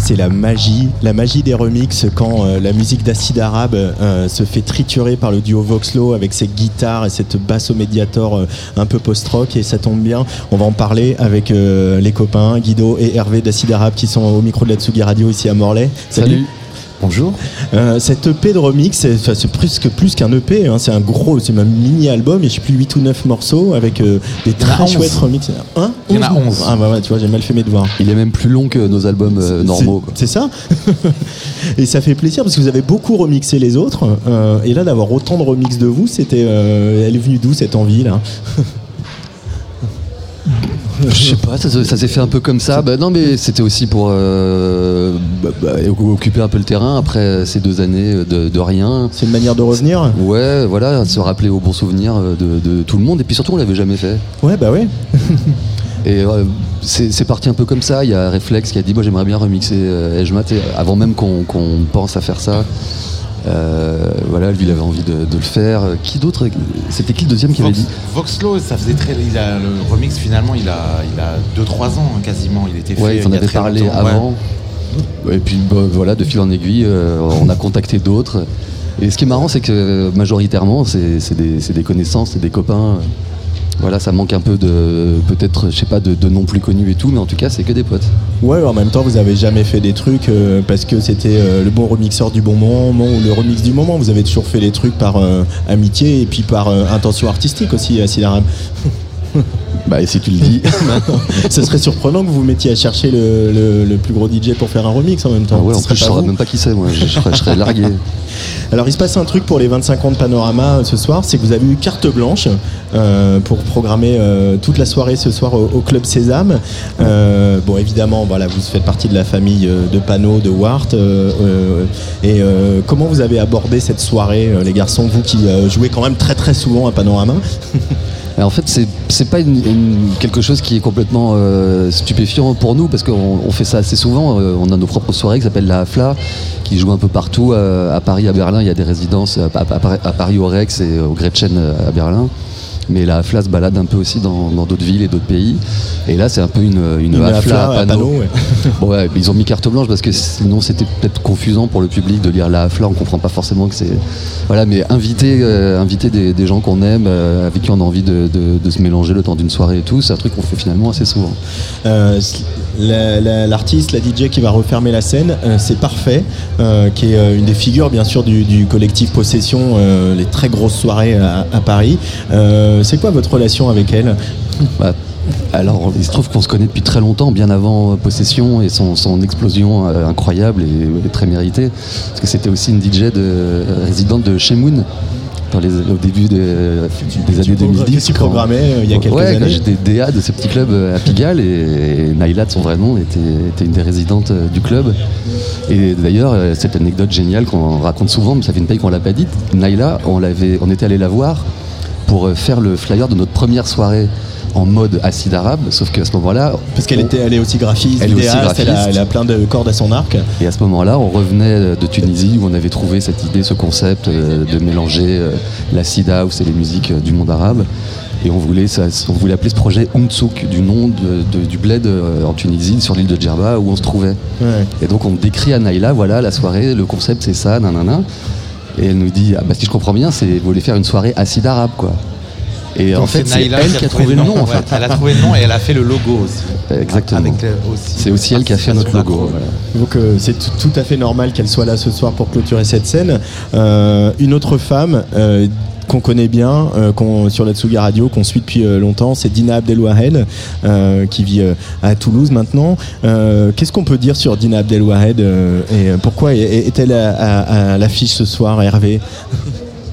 C'est la magie, la magie des remixes quand euh, la musique d'acide arabe euh, se fait triturer par le duo Voxlo avec ses guitares et cette basse au médiator euh, un peu post-rock. Et ça tombe bien, on va en parler avec les copains Guido et Hervé d'acide arabe qui sont au micro de la Tsugi Radio ici à Morlaix. Bonjour. Euh, cette EP de remix, c'est c'est plus qu'un EP, hein, c'est un gros, c'est même mini album, il y a je sais plus 8 ou 9 morceaux avec euh, des très 11. chouettes remixes. Hein Il y en a 11. Ah bah ouais, tu vois, j'ai mal fait mes devoirs. Il est même plus long que nos albums euh, normaux. C'est ça Et ça fait plaisir parce que vous avez beaucoup remixé les autres. euh, et là, d'avoir autant de remix de vous, c'était. euh, elle est venue d'où cette envie là? Je sais pas, ça, se- ça s'est fait un peu comme ça. Bah, non, mais c'était aussi pour euh, bah, bah, occuper un peu le terrain après ces deux années de, de rien. C'est une manière de revenir Ouais, voilà, se rappeler aux bons souvenirs de, de tout le monde. Et puis surtout, on l'avait jamais fait. Ouais, bah ouais. Et euh, c'est parti un peu comme ça. Il y a Reflex qui a dit Moi, j'aimerais bien remixer euh, Ejmat. Avant même qu'on qu'on pense à faire ça. Euh, voilà, lui, il avait envie de, de le faire. Qui d'autre C'était qui le deuxième qui avait Vox- dit Voxlo, ça faisait très. Il a, le remix, finalement, il a, il a 2-3 ans hein, quasiment. Il était fait. Ouais, il en avait parlé longtemps, ouais. avant. Et puis bah, voilà, de fil en aiguille, euh, on a contacté d'autres. Et ce qui est marrant, c'est que majoritairement, c'est c'est des, c'est des connaissances, c'est des copains. Voilà, ça manque un peu de, peut-être, je sais pas, de, noms plus connus et tout, mais en tout cas, c'est que des potes. Ouais, en même temps, vous avez jamais fait des trucs euh, parce que c'était euh, le bon remixeur du bon moment ou le remix du moment. Vous avez toujours fait les trucs par euh, amitié et puis par intention artistique aussi, Acide Arabe. Bah, et si tu le dis. Ce serait surprenant que vous vous mettiez à chercher le, le- le plus gros DJ pour faire un remix en même temps. Ah ouais, en plus, je pas saurais même pas qui c'est, moi, je, je serais, je serais largué. Alors il se passe un truc pour les 25 ans de Panorama euh, ce soir, c'est que vous avez eu carte blanche euh, pour programmer euh, toute la soirée ce soir au, au Club Sésame. Euh, bon évidemment, voilà, vous faites partie de la famille de Pano, de Wart. et comment vous avez abordé cette soirée, les garçons, vous qui jouez quand même très très souvent à Panorama? En fait, c'est pas quelque chose qui est complètement euh, stupéfiant pour nous parce qu'on on fait ça assez souvent. Euh, on a nos propres soirées qui s'appellent la Hafla, qui joue un peu partout. euh, à Paris, à Berlin, il y a des résidences à, à- Paris au Rex et au Gretchen à Berlin. Mais la Hafla se balade un peu aussi dans d'autres villes et d'autres pays. Et là, c'est un peu une, une, à Pano. Pano, ouais. Bon, ouais, ils ont mis carte blanche parce que sinon c'était peut-être confusant pour le public de lire la Hafla. On comprend pas forcément que c'est. Voilà, mais inviter, euh, inviter des, des gens qu'on aime, euh, avec qui on a envie de, de- de se mélanger le temps d'une soirée et tout, c'est un truc qu'on fait finalement assez souvent. Euh, la- la- L'artiste, la, DJ qui va refermer la scène, c'est Parfait, qui est une des figures bien sûr du, du collectif Possession, les très grosses soirées à, à Paris. Euh, c'est quoi votre relation avec elle Bah, alors, il se trouve qu'on se connaît depuis très longtemps, bien avant euh, Possession et son, son explosion euh, incroyable et, et très méritée. Parce que c'était aussi une DJ de, euh, résidente de chez Moon. Dans les, au début des, des années 2010. que tu quand- programmais, euh, il y a quelques ouais, quand années. j'étais DA de ce petit club euh, à Pigalle et, et Naila, de son vrai nom, était, était une des résidentes euh, du club. Et d'ailleurs, euh, cette anecdote géniale qu'on raconte souvent, mais ça fait une paille qu'on l'a pas dite, Naila, on, l'avait, on était allé la voir pour euh, faire le flyer de notre première soirée en mode acide arabe, sauf qu'à ce moment-là... Parce qu'elle était, elle est aussi graphiste, Elle aussi vidéaste, elle, a, graphiste. elle a plein de cordes à son arc. Et à ce moment-là, on revenait de Tunisie où on avait trouvé cette idée, ce concept euh, de mélanger euh, l'acid house et les musiques du monde arabe. Et on voulait, ça- on voulait appeler ce projet Umtsuk, du nom de- de- du bled en Tunisie, sur l'île de Djerba, où on se trouvait. Ouais. Et donc on décrit à Naïla, voilà, la soirée, le concept c'est ça, nanana. Et elle nous dit, ah, bah, si je comprends bien, c'est vous voulez faire une soirée acide arabe, quoi. Et en fait, c'est Naïla elle qui a trouvé le nom, en ouais, fait. Elle a trouvé le nom et elle a fait le logo aussi. Exactement. Aussi C'est aussi elle qui a fait notre logo. Voilà. Donc euh, c'est tout, tout à fait normal qu'elle soit là ce soir pour clôturer cette scène. Euh, une autre femme euh, qu'on connaît bien euh, qu'on- sur la Tsuga Radio, qu'on suit depuis euh, longtemps, c'est Dina Abdelwahed, euh, qui vit à Toulouse maintenant. Qu'est-ce qu'on peut dire sur Dina Abdelwahed et pourquoi est- est-elle à, à- à l'affiche ce soir, Hervé?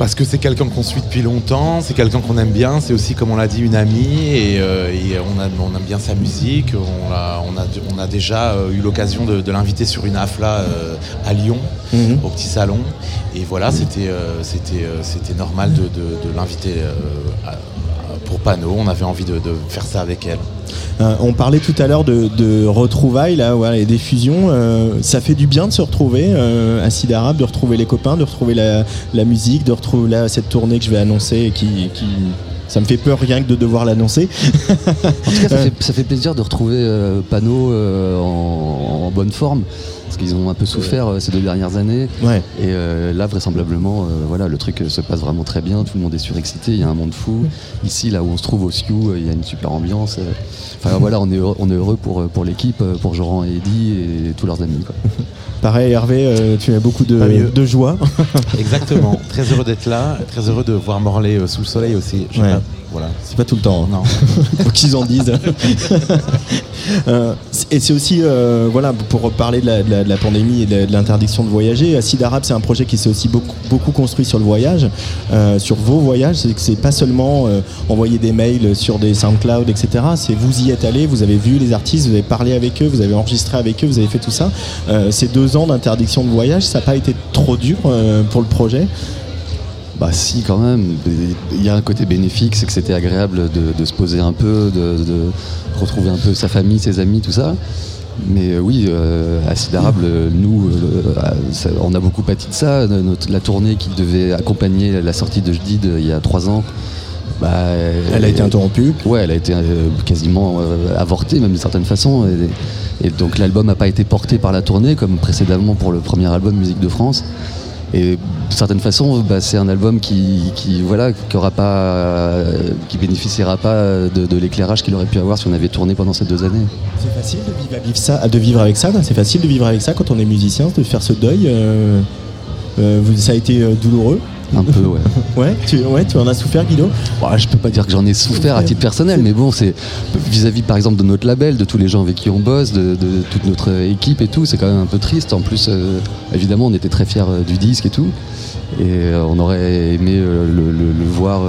Parce que c'est quelqu'un qu'on suit depuis longtemps, c'est quelqu'un qu'on aime bien, c'est aussi, comme on l'a dit, une amie, et, euh, et on, a- on aime bien sa musique. On a, on a, on a déjà euh, eu l'occasion de, de l'inviter sur une afla euh, à Lyon, Mhm. au petit salon. Et voilà, c'était euh, c'était, normal de, de- de l'inviter pour Pano. On avait envie de, de faire ça avec elle. Euh, on parlait tout à l'heure de, de retrouvailles là, voilà, et des fusions. euh, ça fait du bien de se retrouver euh, à Sid Arabe, de retrouver les copains, de retrouver la, la musique, de retrouver là, cette tournée que je vais annoncer et qui, qui Ça me fait peur rien que de devoir l'annoncer. En tout cas, ça fait, ça fait plaisir de retrouver euh, Pano euh, en, en bonne forme. Parce qu'ils ont un peu souffert euh, ces deux dernières années. Ouais. Et euh, là, vraisemblablement, euh, voilà, le truc se passe vraiment très bien. Tout le monde est surexcité. Il y a un monde fou. Ici, là où on se trouve au Sioux, euh, il y a une super ambiance. euh. Enfin voilà, on est heureux, on est heureux pour, pour l'équipe, pour Joran et Eddy et tous leurs amis. quoi. Pareil, Hervé, euh, tu as beaucoup de, de joie. Exactement. très heureux d'être là. Très heureux de voir Morlaix euh, sous le soleil aussi. Ouais. pas, Voilà. C'est pas tout le temps. hein. Non. Faut qu'ils en disent. Euh, et c'est aussi, euh, voilà, pour parler de la, de la- de la pandémie et de, l'interdiction de voyager, Acide Arabe, c'est un projet qui s'est aussi beaucoup, construit sur le voyage, euh, sur vos voyages. C'est que c'est pas seulement euh, envoyer des mails sur des SoundCloud, etc. C'est vous y êtes allé, vous avez vu les artistes, vous avez parlé avec eux, vous avez enregistré avec eux, vous avez fait tout ça. Euh, ces deux ans d'interdiction de voyage, ça n'a pas été trop dur pour le projet? Bah si quand même, il y a un côté bénéfique, c'est que c'était agréable de, se poser un peu, de retrouver un peu sa famille, ses amis, tout ça. Mais euh, oui, euh, Acide Arabe, euh, nous, euh, ça- on a beaucoup pâti de ça. Notre- la tournée qui devait accompagner la sortie de Jdid il y a trois ans, bah, Elle a été interrompue. Ouais, elle a été euh, quasiment euh, avortée, même d'une certaine façon. Et, et donc l'album n'a pas été porté par la tournée, comme précédemment pour le premier album Musique de France. Et d'une certaine façon, bah, c'est un album qui, voilà, euh, qui bénéficiera pas de, de l'éclairage qu'il aurait pu avoir si on avait tourné pendant ces deux années. C'est facile de vivre, de avec ça. C'est facile de vivre avec ça quand on est musicien, de faire ce deuil. euh, euh, ça a été douloureux? Un peu, ouais. Ouais, tu, ouais, tu en as souffert, Guido? Bon, je peux pas dire que j'en ai souffert à titre personnel, mais bon, c'est vis-à-vis par exemple de notre label, de tous les gens avec qui on bosse, de, de toute notre équipe et tout, c'est quand même un peu triste. En plus, euh, évidemment, on était très fiers euh, du disque et tout, et euh, on aurait aimé euh, le, le- le voir.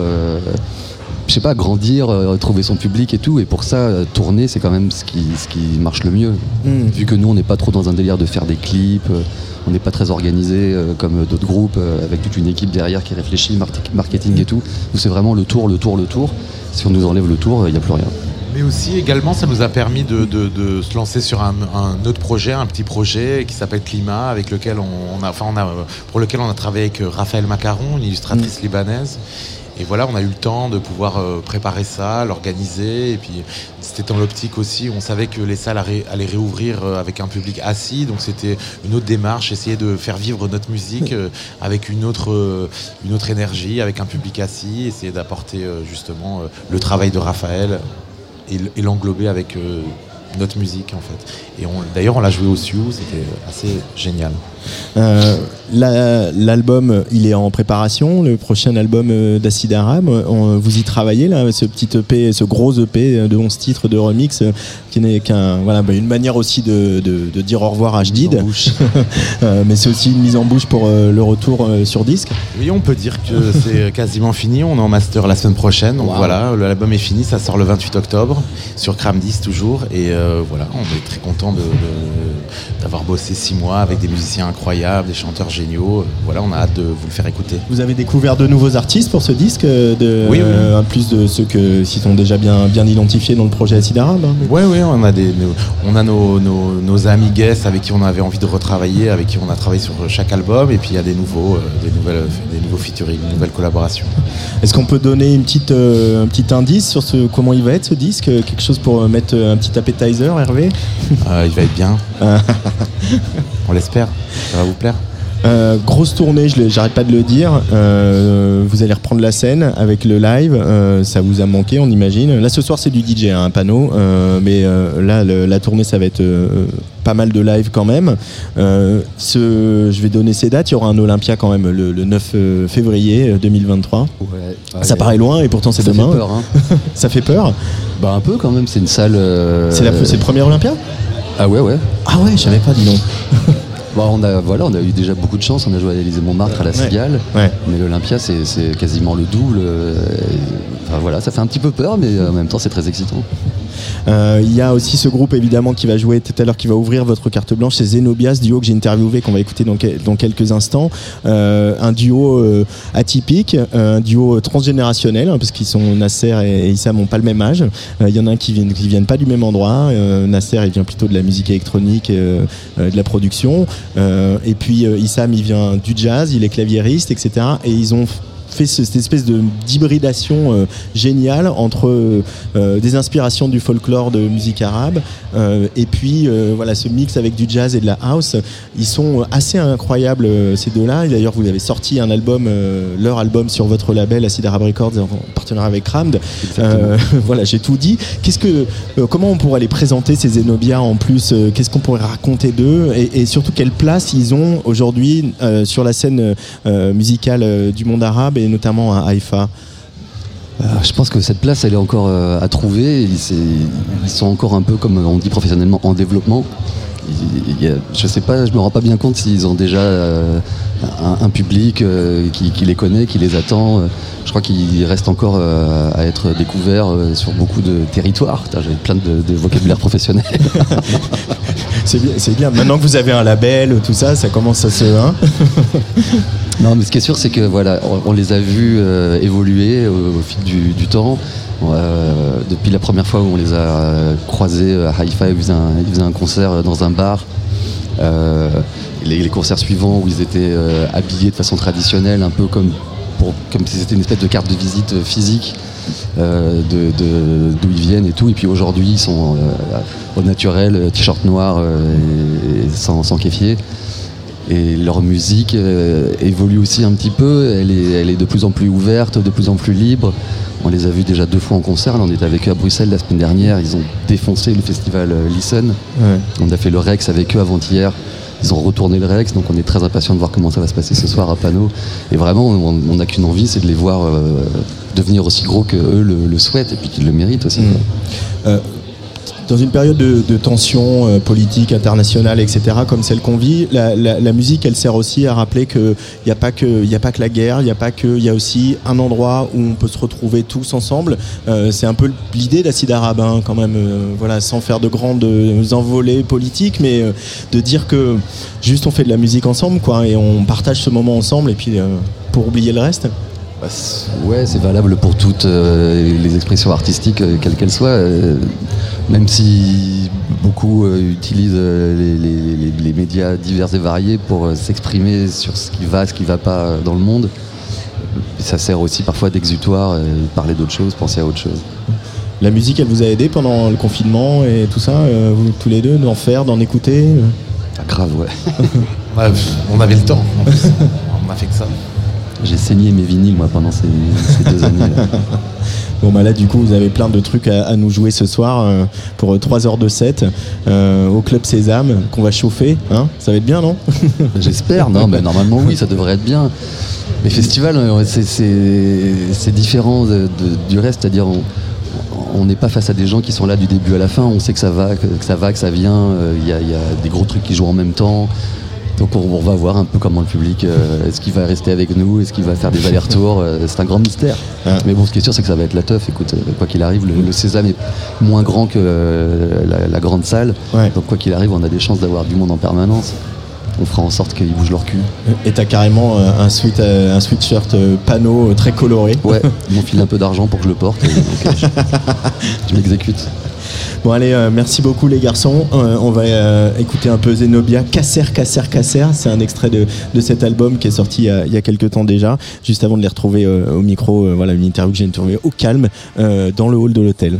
je sais pas, grandir, euh, retrouver son public et tout, et pour ça, euh, tourner, c'est quand même ce qui, ce qui marche le mieux. Mm. Vu que nous, on n'est pas trop dans un délire de faire des clips, euh, on n'est pas très organisé euh, comme d'autres groupes, euh, avec toute une équipe derrière qui réfléchit, mar- marketing et tout. Nous, c'est vraiment le tour, le tour, le tour. Si on nous enlève le tour, il n'y a plus rien. Mais aussi également, ça nous a permis de, de- de se lancer sur un, un autre projet, un petit projet qui s'appelle Climat, avec lequel on, on a, enfin, on a, pour lequel on a travaillé avec euh, Raphaël Macaron, une illustratrice libanaise. Et voilà, on a eu le temps de pouvoir euh, préparer ça, l'organiser. Et puis, c'était dans l'optique aussi. On savait que les salles allaient, réouvrir euh, avec un public assis. Donc, c'était une autre démarche, essayer de faire vivre notre musique euh, avec une autre, une autre énergie, avec un public assis, essayer d'apporter justement le travail de Raphaël et, l'englober avec notre musique en fait. Et d'ailleurs on l'a joué au Sioux, c'était assez génial. Euh, la- L'album, il est en préparation. Le prochain album euh, d'Acide Arabe, on- vous y travaillez là, ce petit EP, ce gros EP de 11 titres de remix, euh, qui n'est qu'un voilà, bah, une manière aussi de, de- de dire au revoir à Jdid. Euh, mais c'est aussi une mise en bouche pour euh, le retour euh, sur disque. Oui, on peut dire que c'est quasiment fini. On est en master la semaine prochaine. Donc Wow. voilà, l'album est fini. Ça sort le 28 octobre sur Cram 10 toujours. Et euh, voilà, on est très content de- de- d'avoir bossé six mois avec des musiciens incroyables, des chanteurs géniaux. Voilà, on a hâte de vous le faire écouter. Vous avez découvert de nouveaux artistes pour ce disque, euh, de, Oui, oui. euh, en plus de ceux que s'ils sont déjà bien, bien identifiés dans le projet Acide Arabe. hein. Ouais, on a des, nos- on a nos, nos- nos amis guests avec qui on avait envie de retravailler, avec qui on a travaillé sur chaque album, et puis il y a des nouveaux, euh, des nouvelles, des nouveaux featuring, des nouvelles collaborations. Est-ce qu'on peut donner une petite, euh, un petit indice sur ce, comment il va être ce disque? Quelque chose pour mettre un petit appetizer, Hervé? Il va être bien. on l'espère. Ça va vous plaire. Euh, grosse tournée, j'arrête pas de le dire. Euh, vous allez reprendre la scène avec le live. euh, ça vous a manqué, on imagine. Là, ce soir, c'est du DJ, hein, un panneau. euh, mais euh, là, le- la tournée, ça va être euh, pas mal de live quand même. Euh, ce, je vais donner ces dates. Il y aura un Olympia quand même le, le 9 euh, février euh, 2023. Ça paraît loin et pourtant c'est Ça demain. fait peur, hein. ça fait peur. Bah un peu quand même, c'est une salle. euh, C'est le premier Olympia? Ah ouais, ouais. Ah ouais, je savais pas, dis donc. Bon, on a, voilà, on a eu déjà beaucoup de chance. On a joué à l'Élysée Montmartre, à la. Cigale. Ouais. Mais l'Olympia, c'est quasiment le double. euh, enfin, voilà, ça fait un petit peu peur, mais euh, en même temps, c'est très excitant. Euh, Il y a aussi ce groupe évidemment qui va jouer tout à l'heure, qui va ouvrir votre carte blanche, c'est Zenobias, duo que j'ai interviewé, qu'on va écouter dans, que- dans quelques instants. Euh, un duo euh, atypique, un duo transgénérationnel, hein, parce qu'ils sont Nasser et, et Issam n'ont pas le même âge. Il y en a un qui viennent, qui viennent pas du même endroit. Nasser il vient plutôt de la musique électronique, de la production. Et puis Issam il vient du jazz, il est claviériste, etc. Et ils ont fait ce- cette espèce de d'hybridation euh, géniale entre euh, des inspirations du folklore de musique arabe euh, et puis euh, voilà ce mix avec du jazz et de la house. Ils sont assez incroyables euh, ces deux-là. Et D'ailleurs, vous avez sorti un album, euh, leur album sur votre label Acid Arab Records en partenariat avec Ramd. Euh, voilà, j'ai tout dit. Qu'est-ce que, euh, comment on pourrait les présenter ces Zenobia en plus euh, Qu'est-ce qu'on pourrait raconter d'eux et, et surtout quelle place ils ont aujourd'hui euh, sur la scène euh, musicale euh, du monde arabe et notamment à Haïfa Euh, je pense que cette place, elle est encore euh, à trouver. Ils, sont encore un peu, comme on dit professionnellement, en développement. Il- il y a- je sais pas, je me rends pas bien compte s'ils ont déjà euh, un, un public euh, qui, qui les connaît, qui les attend. Je crois qu'il reste encore euh, à être découvert euh, sur beaucoup de territoires. J'avais plein de, de vocabulaire professionnel. C'est bien, c'est bien. Maintenant que vous avez un label, tout ça, ça commence à se. hein? Non, mais ce qui est sûr, c'est que voilà, on, les a vus euh, évoluer au, au fil du, du temps. Euh, depuis la première fois où on les a euh, croisés à Haïfa, ils faisaient un, ils faisaient un concert dans un bar. Euh, les, les concerts suivants où ils étaient euh, habillés de façon traditionnelle, un peu comme, pour, comme si c'était une espèce de carte de visite euh, physique euh, de, d'où ils viennent et tout. Et puis aujourd'hui, ils sont euh, au naturel, euh, t-shirt noir euh, et, et sans, sans kéfier. Et leur musique euh, évolue aussi un petit peu, elle est, elle est de plus en plus ouverte, de plus en plus libre. On les a vus déjà deux fois en concert, là on était avec eux à Bruxelles la semaine dernière, ils ont défoncé le festival euh, Listen. Ouais. On a fait le Rex avec eux avant-hier, ils ont retourné le Rex, donc on est très impatient de voir comment ça va se passer ce soir à Pano. Et vraiment, on n'a qu'une envie, c'est de les voir euh, devenir aussi gros que eux le, le souhaitent et puis qu'ils le méritent aussi. Euh, dans une période de, tension euh, politique, internationale, etc., comme celle qu'on vit, la, musique, elle sert aussi à rappeler qu'il n'y a, pas que- la guerre, il n'y a pas que, il y a aussi un endroit où on peut se retrouver tous ensemble. Euh, c'est un peu l'idée d'Acide Arabe, hein, quand même, euh, voilà, sans faire de grandes envolées politiques, mais de dire que juste on fait de la musique ensemble, quoi, et on partage ce moment ensemble, et puis pour oublier le reste. C'est- ouais, c'est valable pour toutes euh, les expressions artistiques, euh, quelles qu'elles soient. euh, même si beaucoup euh, utilisent les, les- les- les médias divers et variés pour euh, s'exprimer sur ce qui va, ce qui va pas dans le monde, ça sert aussi parfois d'exutoire, euh, parler d'autre chose, penser à autre chose. La musique, elle vous a aidé pendant le confinement et tout ça, euh, vous tous les deux, d'en faire, d'en écouter euh? Ah, grave, ouais. On, a- on avait le temps. en plus. on a fait que ça. J'ai saigné mes vinyles, moi, pendant ces, ces deux années. là. Bon bah là du coup vous avez plein de trucs à, à nous jouer ce soir euh, pour 3 heures de set euh, au Club Sésame qu'on va chauffer, hein ça va être bien non? J'espère, non, mais normalement oui, ça devrait être bien. Les festivals, euh, c'est- différent de- de- du reste, c'est-à-dire on n'est pas face à des gens qui sont là du début à la fin, on sait que ça va, que, que ça va, que ça vient, euh, y, il y a des gros trucs qui jouent en même temps. Donc on, on va voir un peu comment le public, euh, est-ce qu'il va rester avec nous, est-ce qu'il va faire des allers-retours, euh, c'est un grand mystère. Mais bon, ce qui est sûr, c'est que ça va être la teuf, écoute, euh, quoi qu'il arrive, le, le Sésame est moins grand que la, la grande salle, donc quoi qu'il arrive, on a des chances d'avoir du monde en permanence. On fera en sorte qu'ils bougent leur cul. Et t'as carrément un, sweat, un sweatshirt panneau très coloré. Ouais, ils m'ont filé un peu d'argent pour que je le porte. et donc, je je m'exécute. Bon allez, euh, merci beaucoup les garçons. Euh, on va euh, écouter un peu Zenobia, Casser, Casser, Casser. C'est un extrait de, de cet album qui est sorti il y a, quelques temps déjà. Juste avant de les retrouver au micro, voilà une interview que j'ai trouvée au calme dans le hall de l'hôtel.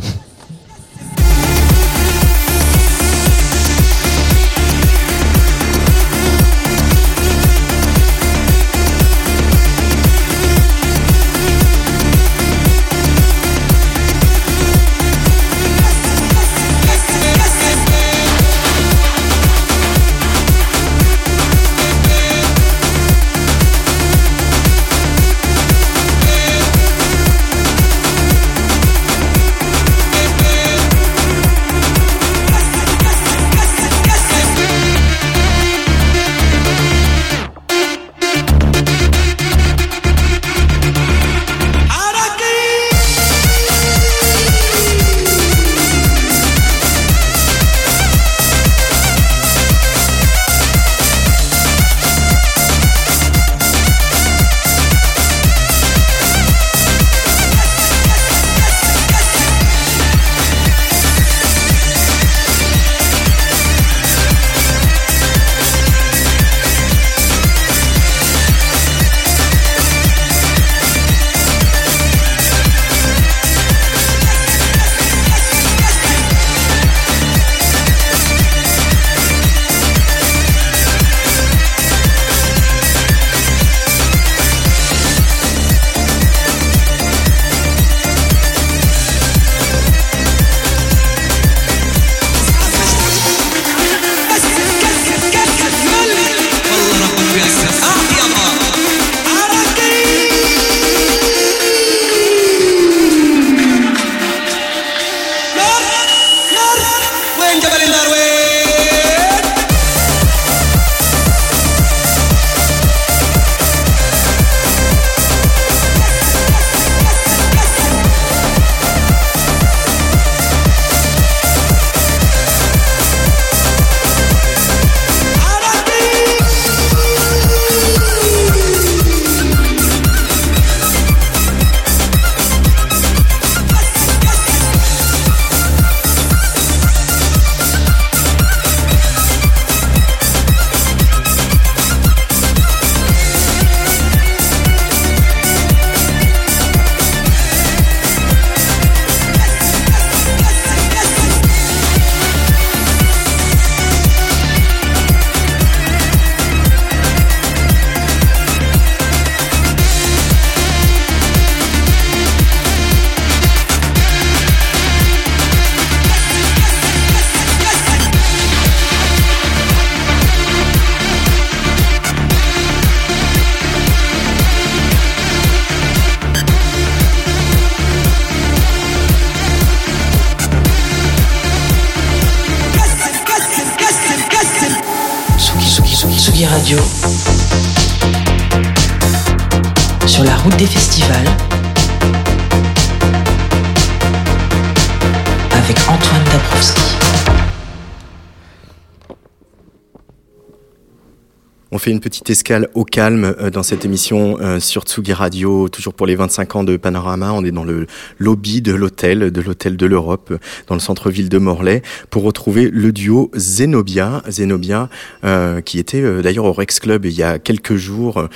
Petite escale au calme euh, dans cette émission euh, sur Tsugi Radio, toujours pour les 25 ans de Panorama. On est dans le lobby de l'hôtel, de l'hôtel de l'Europe, dans le centre-ville de Morlaix, pour retrouver le duo Zenobia. Zenobia, euh, qui était d'ailleurs au Rex Club il y a quelques jours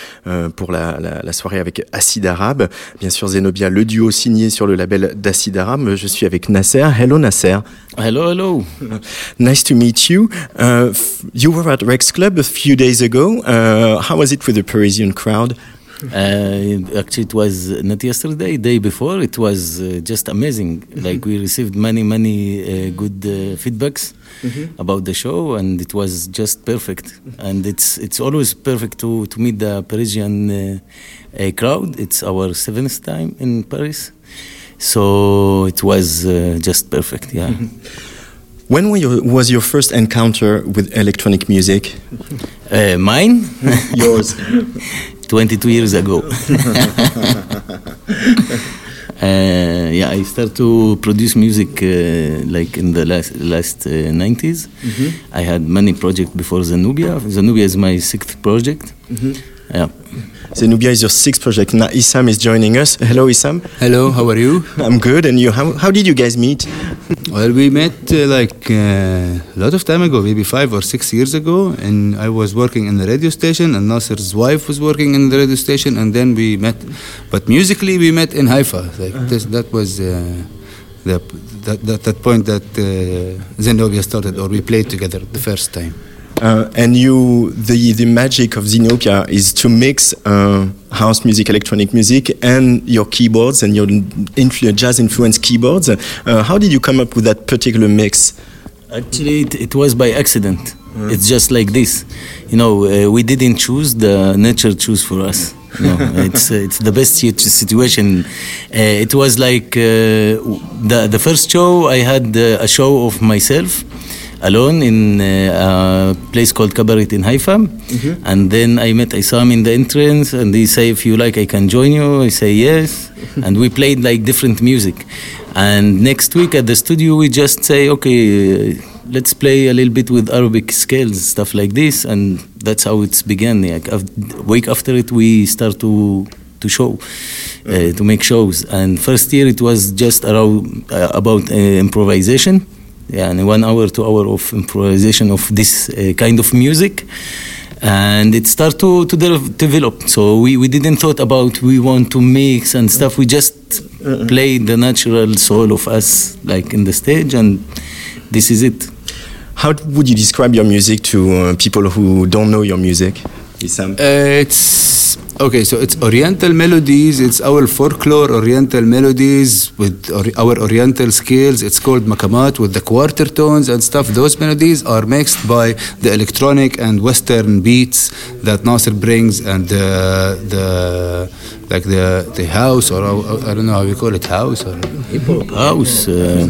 pour la, la- la soirée avec Acid Arabe. Bien sûr, Zenobia, le duo signé sur le label d'Acid Arabe. Je suis avec Nasser. Hello Nasser. Hello, hello. Nice to meet you. Uh, f- you were at Rex Club a few days ago. Uh, how was it with the Parisian crowd? Uh, actually, it was not yesterday, day before. It was uh, just amazing. Like we received many, many uh, good uh, feedbacks about the show, and it was just perfect. And it's it's always perfect to to meet the Parisian crowd. It's our seventh time in Paris, so it was uh, just perfect. Yeah. When were your, was your first encounter with electronic music? Uh, mine? Yours. 22 years ago. Uh, yeah, I started to produce music uh, like in the last last uh, 90s. Mhm. I had many projects before Zenubia. Zenubia is my sixth project. Yeah. Zenubia is your sixth project. Now Isam is joining us. Hello, Isam. Hello, how are you? I'm good. And you? How, how did you guys meet? Well, we met uh, like uh, a lot of time ago, maybe five or six years ago, and I was working in the radio station, and Nasser's wife was working in the radio station, and then we met. But musically, we met in Haifa. Like this, that was uh, the that, that that point that uh, Zenobia started, or we played together the first time. Uh, and you, the the magic of Zenobia is to mix uh, house music, electronic music, and your keyboards and your influ- jazz influenced keyboards. Uh, how did you come up with that particular mix? Actually, it, it was by accident. It's just like this. You know, uh, we didn't choose, the nature choose for us. Know, it's, uh, it's the best situation. Uh, it was like uh, the, the first show, I had uh, a show of myself alone in uh, a place called Kabaret in Haifa. And then I met Isam in the entrance, and he say, "If you like, I can join you." I say yes, and we played like different music. And next week at the studio, we just say, "Okay, uh, let's play a little bit with Arabic scales, stuff like this," and that's how it's began. Like, week after it, we start to to show, uh, to make shows. And first year, it was just around uh, about uh, improvisation. Yeah, and one hour, two hour of improvisation of this uh, kind of music. And it started to, to de- develop. So we, we didn't thought about we want to mix and stuff. We just played the natural soul of us like in the stage and this is it. How would you describe your music to uh, people who don't know your music, Issam? Uh, it's okay. So it's Oriental melodies. It's our folklore Oriental melodies with ori- our Oriental scales. It's called makamat with the quarter tones and stuff. Those melodies are mixed by the electronic and Western beats that Nasser brings and the the like the the house or I don't know how you call it house or hip hop house uh,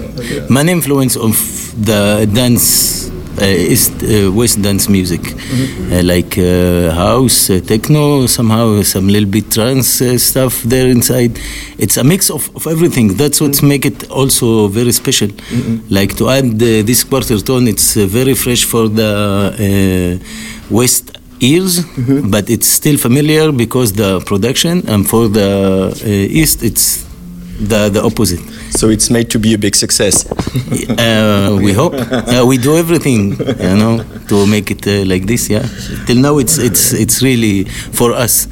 man influence of the dance East uh, West dance music. Uh, like uh, house uh, techno somehow some little bit trance uh, stuff there inside. It's a mix of, of everything. That's what make it also very special. Like to add uh, this quarter tone it's uh, very fresh for the uh, West ears but it's still familiar because the production and for the uh, East it's the, the opposite So it's made to be a big success. uh, we hope. Uh, we do everything, you know, to make it uh, like this. Yeah. Till now, it's it's it's really for us.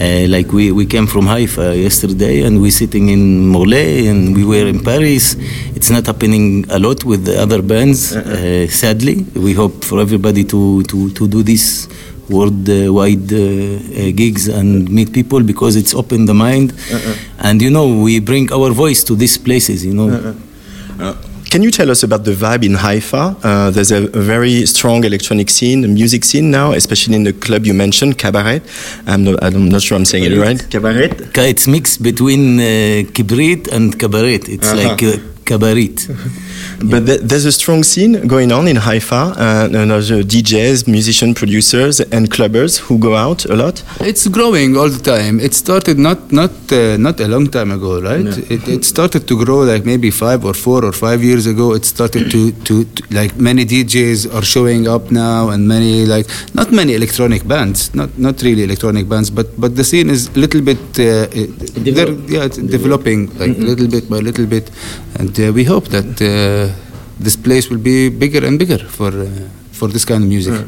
Uh, like we, we came from Haifa yesterday and we're sitting in Morlaix and we were in Paris. It's not happening a lot with the other bands, uh, sadly. We hope for everybody to, to, to do this worldwide uh, uh, gigs and meet people because it's open the mind. And you know, we bring our voice to these places, you know. Can you tell us about the vibe in Haifa? Uh, there's a, a very strong electronic scene, a music scene now, especially in the club you mentioned, Cabaret. I'm not, I'm not sure I'm saying it right. Cabaret? It's mixed between uh, kibrit and cabaret. It's Uh-huh. like uh, cabaret. But th- there's a strong scene going on in Haifa, uh, and there's uh, DJs, musician producers, and clubbers who go out a lot. It's growing all the time. It started not not uh, not a long time ago, right? It, it started to grow like maybe five or four or five years ago. It started to, to, to like many DJs are showing up now, and many like not many electronic bands, not not really electronic bands, but but the scene is a little bit uh, they're- yeah, it's developing like little bit by little bit, and uh, we hope that uh, this place will be bigger and bigger for uh, for this kind of music.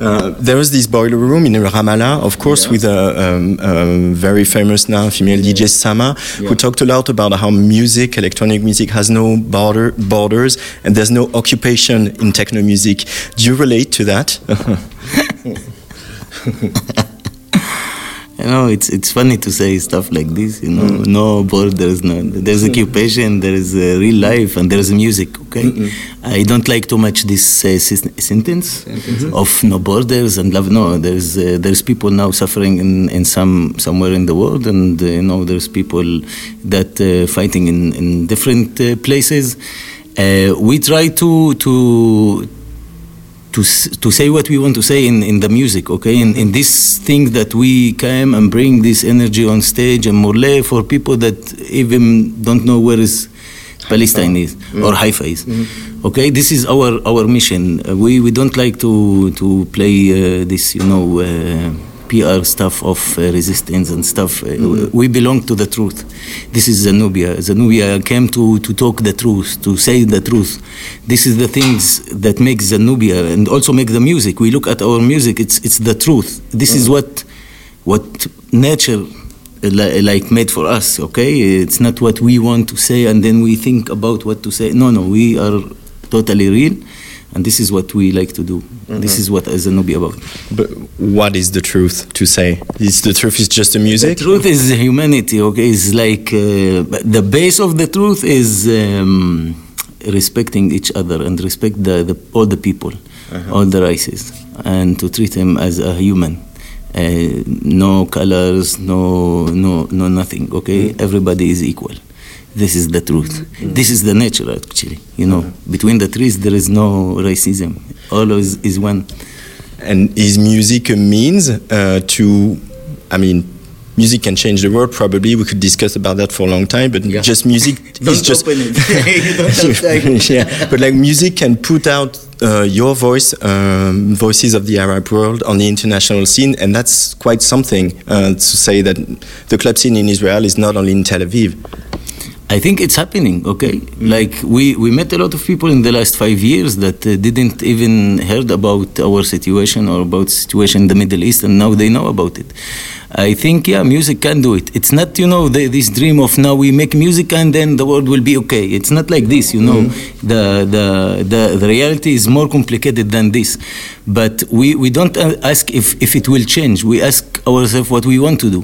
Uh, there is this boiler room in Ramallah, of course, with a um, um, very famous now female DJ Sama, who talked a lot about how music, electronic music, has no border borders and there's no occupation in techno music. Do you relate to that? You know, it's it's funny to say stuff like this. You know, no borders, no. There's occupation, there is uh, real life, and there is music. Okay, I don't like too much this uh, sentence of no borders and love. No, there's uh, there's people now suffering in, in some somewhere in the world, and uh, you know there's people that uh, fighting in in different uh, places. Uh, we try to to to to say what we want to say in, in the music, okay? In, in this thing that we came and bring this energy on stage and Morlaix for people that even don't know where is Palestine is or Haifa is. Okay, this is our our mission. Uh, we we don't like to to play uh, this, you know. Uh, PR stuff of uh, resistance and stuff. Uh, We belong to the truth. This is Zenobia. Zenobia came to, to talk the truth, to say the truth. This is the things that make Zenobia and also make the music. We look at our music, it's, it's the truth. This is what, what nature uh, like made for us, okay? It's not what we want to say and then we think about what to say. No, no, we are totally real and this is what we like to do. This is what Zenobia about. but what is the truth to say? Is the truth is just the music? The truth is humanity, okay? It's like uh, the base of the truth is um, respecting each other and respect the, the, all the people, all the races, and to treat them as a human. Uh, no colors, no, no, no nothing, okay? Everybody is equal. This is the truth. This is the nature, actually. You know, between the trees there is no racism. All is one. And is music a means uh, to, I mean, music can change the world probably. We could discuss about that for a long time, but just music Don't is just. open it. You don't have time. yeah, but like music can put out uh, your voice, um, voices of the Arab world on the international scene, and that's quite something uh, to say that the club scene in Israel is not only in Tel Aviv. I think it's happening, okay? Like we, we met a lot of people in the last five years that uh, didn't even heard about our situation or about situation in the Middle East and now they know about it. I think, yeah, music can do it. It's not, you know, the, this dream of now we make music and then the world will be okay. It's not like this, you know. Mm-hmm. The, the, the, the reality is more complicated than this. But we, we don't ask if, if it will change. We ask ourselves what we want to do.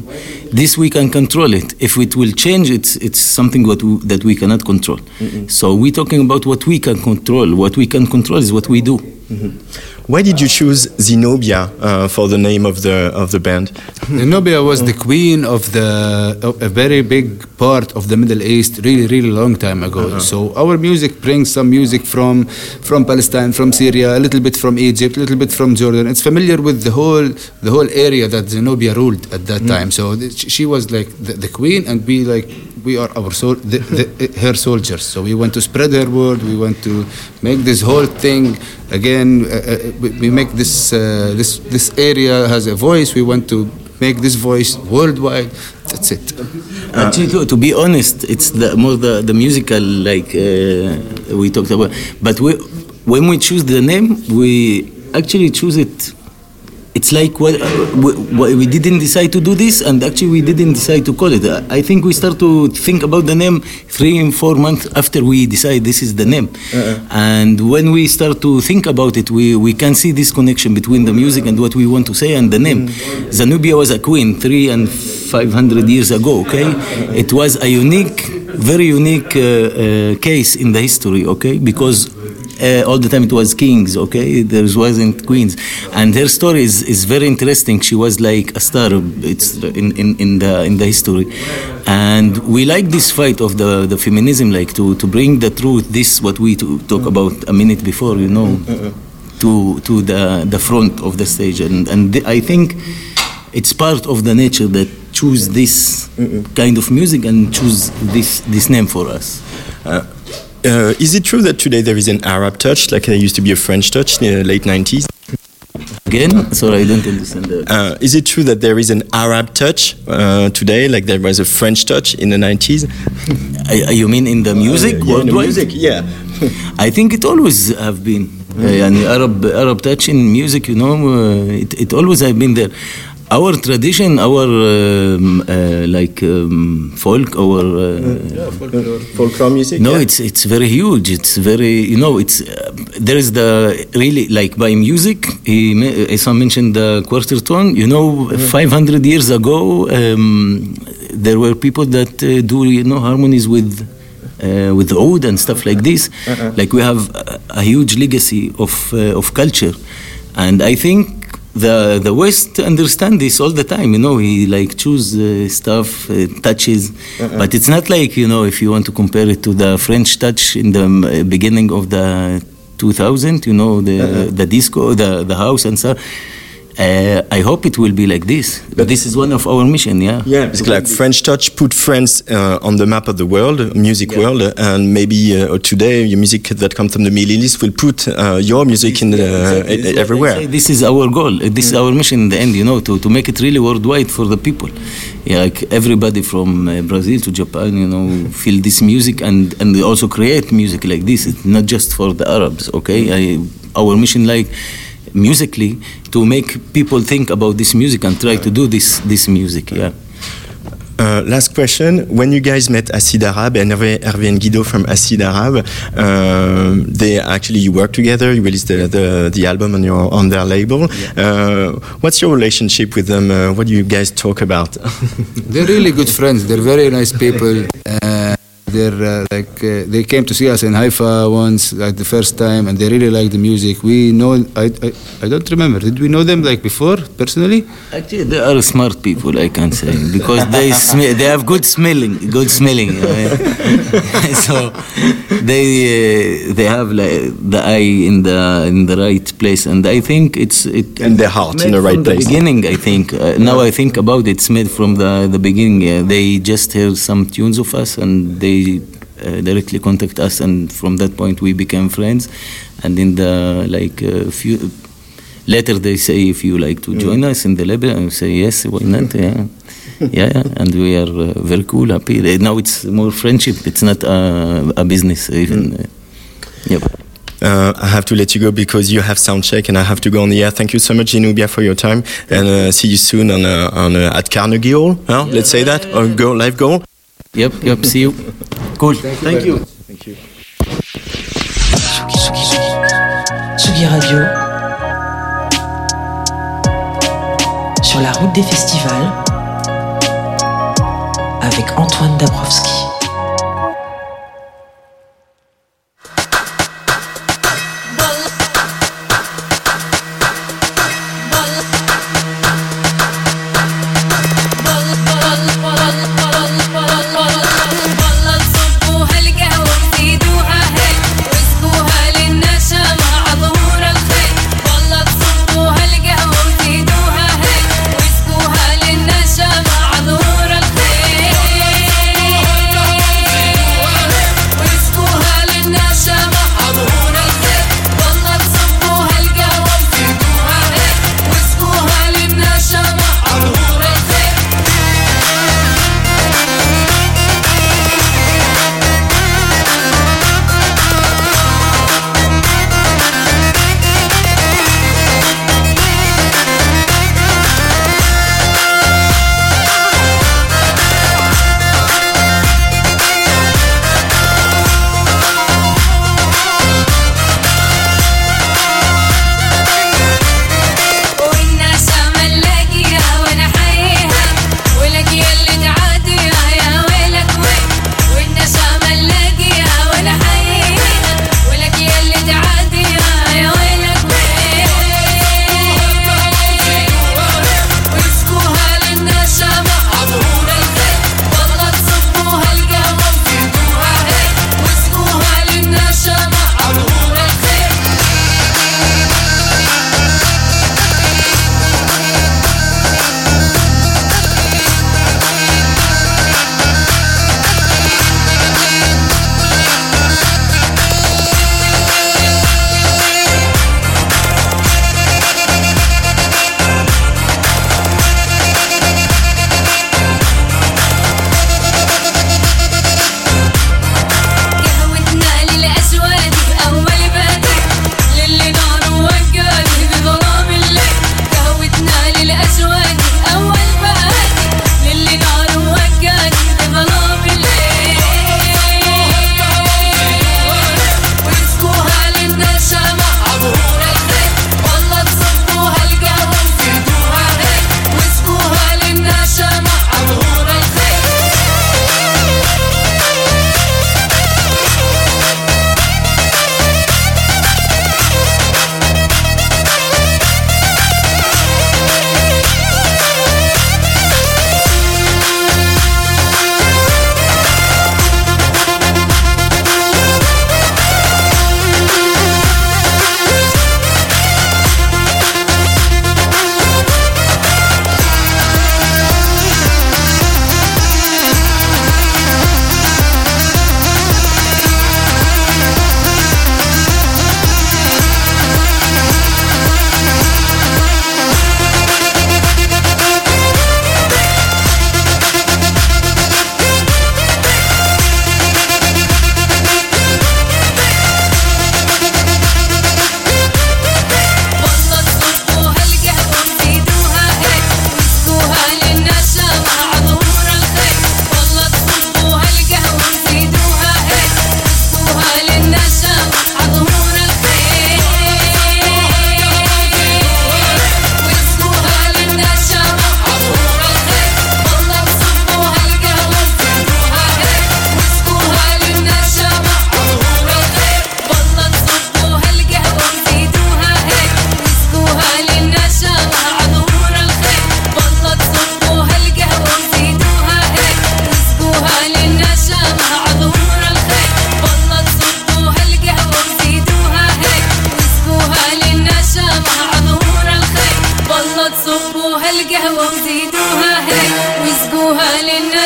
This we can control it. If it will change, it's, it's something what we, that we cannot control. Mm-hmm. So we're talking about what we can control. What we can control is what we do. Mm-hmm. Why did you choose Zenobia uh, for the name of the of the band? Zenobia was the queen of the of a very big part of the Middle East, really, really long time ago. So our music brings some music from from Palestine, from Syria, a little bit from Egypt, a little bit from Jordan. It's familiar with the whole the whole area that Zenobia ruled at that time. So th- she was like the, the queen, and we like we are our sol- the, the, her soldiers. So we want to spread her word. We want to make this whole thing again. Uh, uh, we, make this uh, this this area has a voice. We want to make this voice worldwide. That's it. Actually, to, to be honest, it's the, more the, the musical like uh, we talked about. But we, when we choose the name, we actually choose it. It's like what, uh, we, we didn't decide to do this, and actually we didn't decide to call it. I think we start to think about the name three and four months after we decide this is the name. And when we start to think about it, we, we can see this connection between the music and what we want to say and the name. Zanubia was a queen three and five hundred years ago. Okay, it was a unique, very unique uh, uh, case in the history. Okay, because uh, all the time it was kings, okay? There wasn't queens. And her story is, is very interesting. She was like a star. It's in, in, in the in the history, and we like this fight of the, the feminism, like to, to bring the truth. This what we to talk about a minute before, you know, to to the the front of the stage, and and I think it's part of the nature that choose this kind of music and choose this this name for us. Uh, uh, is it true that today there is an Arab touch, like there used to be a French touch in the late 90s? Again, sorry, I don't understand that. Uh, is it true that there is an Arab touch uh, today, like there was a French touch in the 90s? I- you mean in the music? yeah, in the worldwide? music, yeah. I think it always have been. Uh, يعني Arab Arab touch in music, you know, uh, it, it always have been there. Our tradition, our um, uh, like um, folk, our uh, folklore music. no, it's it's very huge. It's very you know it's uh, there is the really like by music. He Isam mentioned the quarter tone. You know, 500 years ago, um, there were people that uh, do you know harmonies with. Uh, with oud and stuff like this, Uh-uh. like we have a, a huge legacy of uh, of culture, and I think the the West understand this all the time. You know, he like choose uh, stuff, uh, touches, Uh-uh. but it's not like you know if you want to compare it to the French touch in the uh, beginning of the 2000. You know, the Uh-uh. the disco, the the house, and so. Uh, I hope it will be like this. But this is one of our mission. Yeah. Yeah, because like French touch put France uh, on the map of the world, music world, and maybe uh, today your music that comes from the Middle East will put uh, your music in the, Exactly. This is what I everywhere. This is our goal. Uh, This is our mission in the end, you know, to, to make it really worldwide for the people. Yeah, like everybody from uh, Brazil to Japan, you know, feel this music and, and also create music like this. It's not just for the Arabs, okay? I, our mission, like musically, to make people think about this music and try to do this this music. Yeah. Uh, last question. When you guys met Acid Arab and Hervé, Hervé and Guido from Acid Arab, um, they actually you work together. You released the, the, the album on your on their label. Uh, what's your relationship with them? Uh, what do you guys talk about? They're really good friends. They're very nice people. They're uh, like uh, they came to see us in Haifa once, like the first time, and they really like the music. We know. I, I I don't remember. Did we know them like before personally? Actually, they are smart people, I can say, because they sm- they have good smelling, good smelling. uh, so they uh, they have like the eye in the in the right place, and I think it's it and their heart in the right from place. The beginning, I think. Uh, now I think about it, it's made from the the beginning. Uh, they just heard some tunes of us, and they uh, directly contact us, and from that point we became friends. And in the like uh, few later they say if you like to join us in the label, and we say yes, why not? Yeah. yeah, yeah, and we are uh, very cool, happy. Uh, Now it's more friendship. It's not uh, a business even. Uh, yep. Uh, I have to let you go because you have sound check and I have to go on the air. Thank you so much, Ginubia, for your time, and uh, see you soon on uh, on uh, at Carnegie Hall. Huh? Let's say that or go live goal. Yep, yep. See you. Cool. Thank you. Thank you. Tsugi Radio. Sur la route des festivals. Avec Antoine Dabrowski.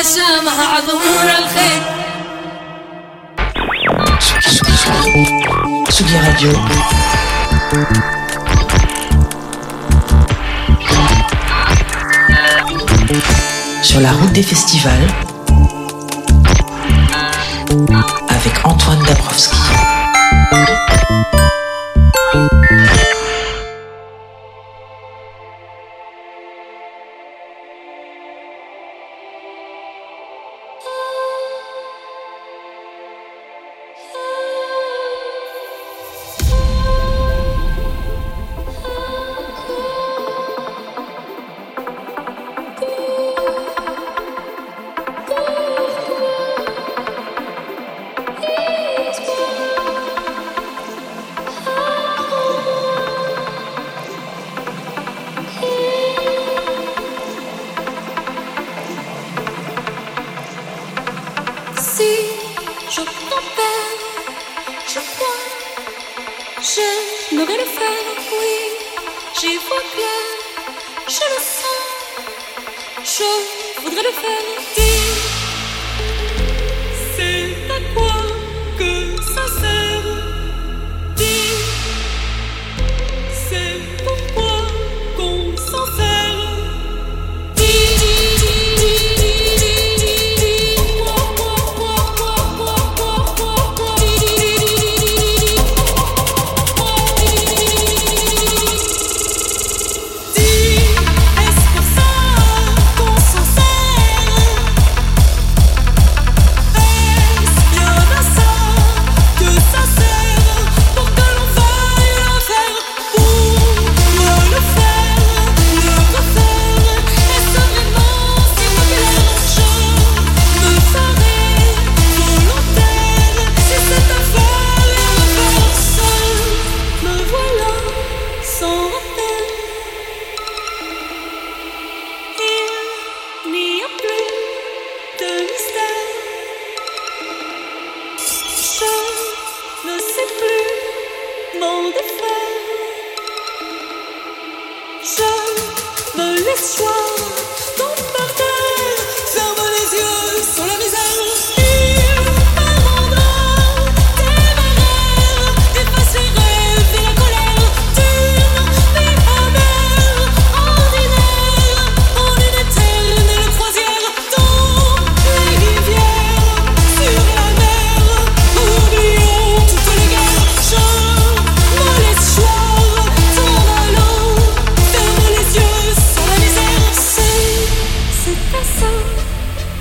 تسامح Radio. Sur la route des festivals avec Antoine Dabrowski.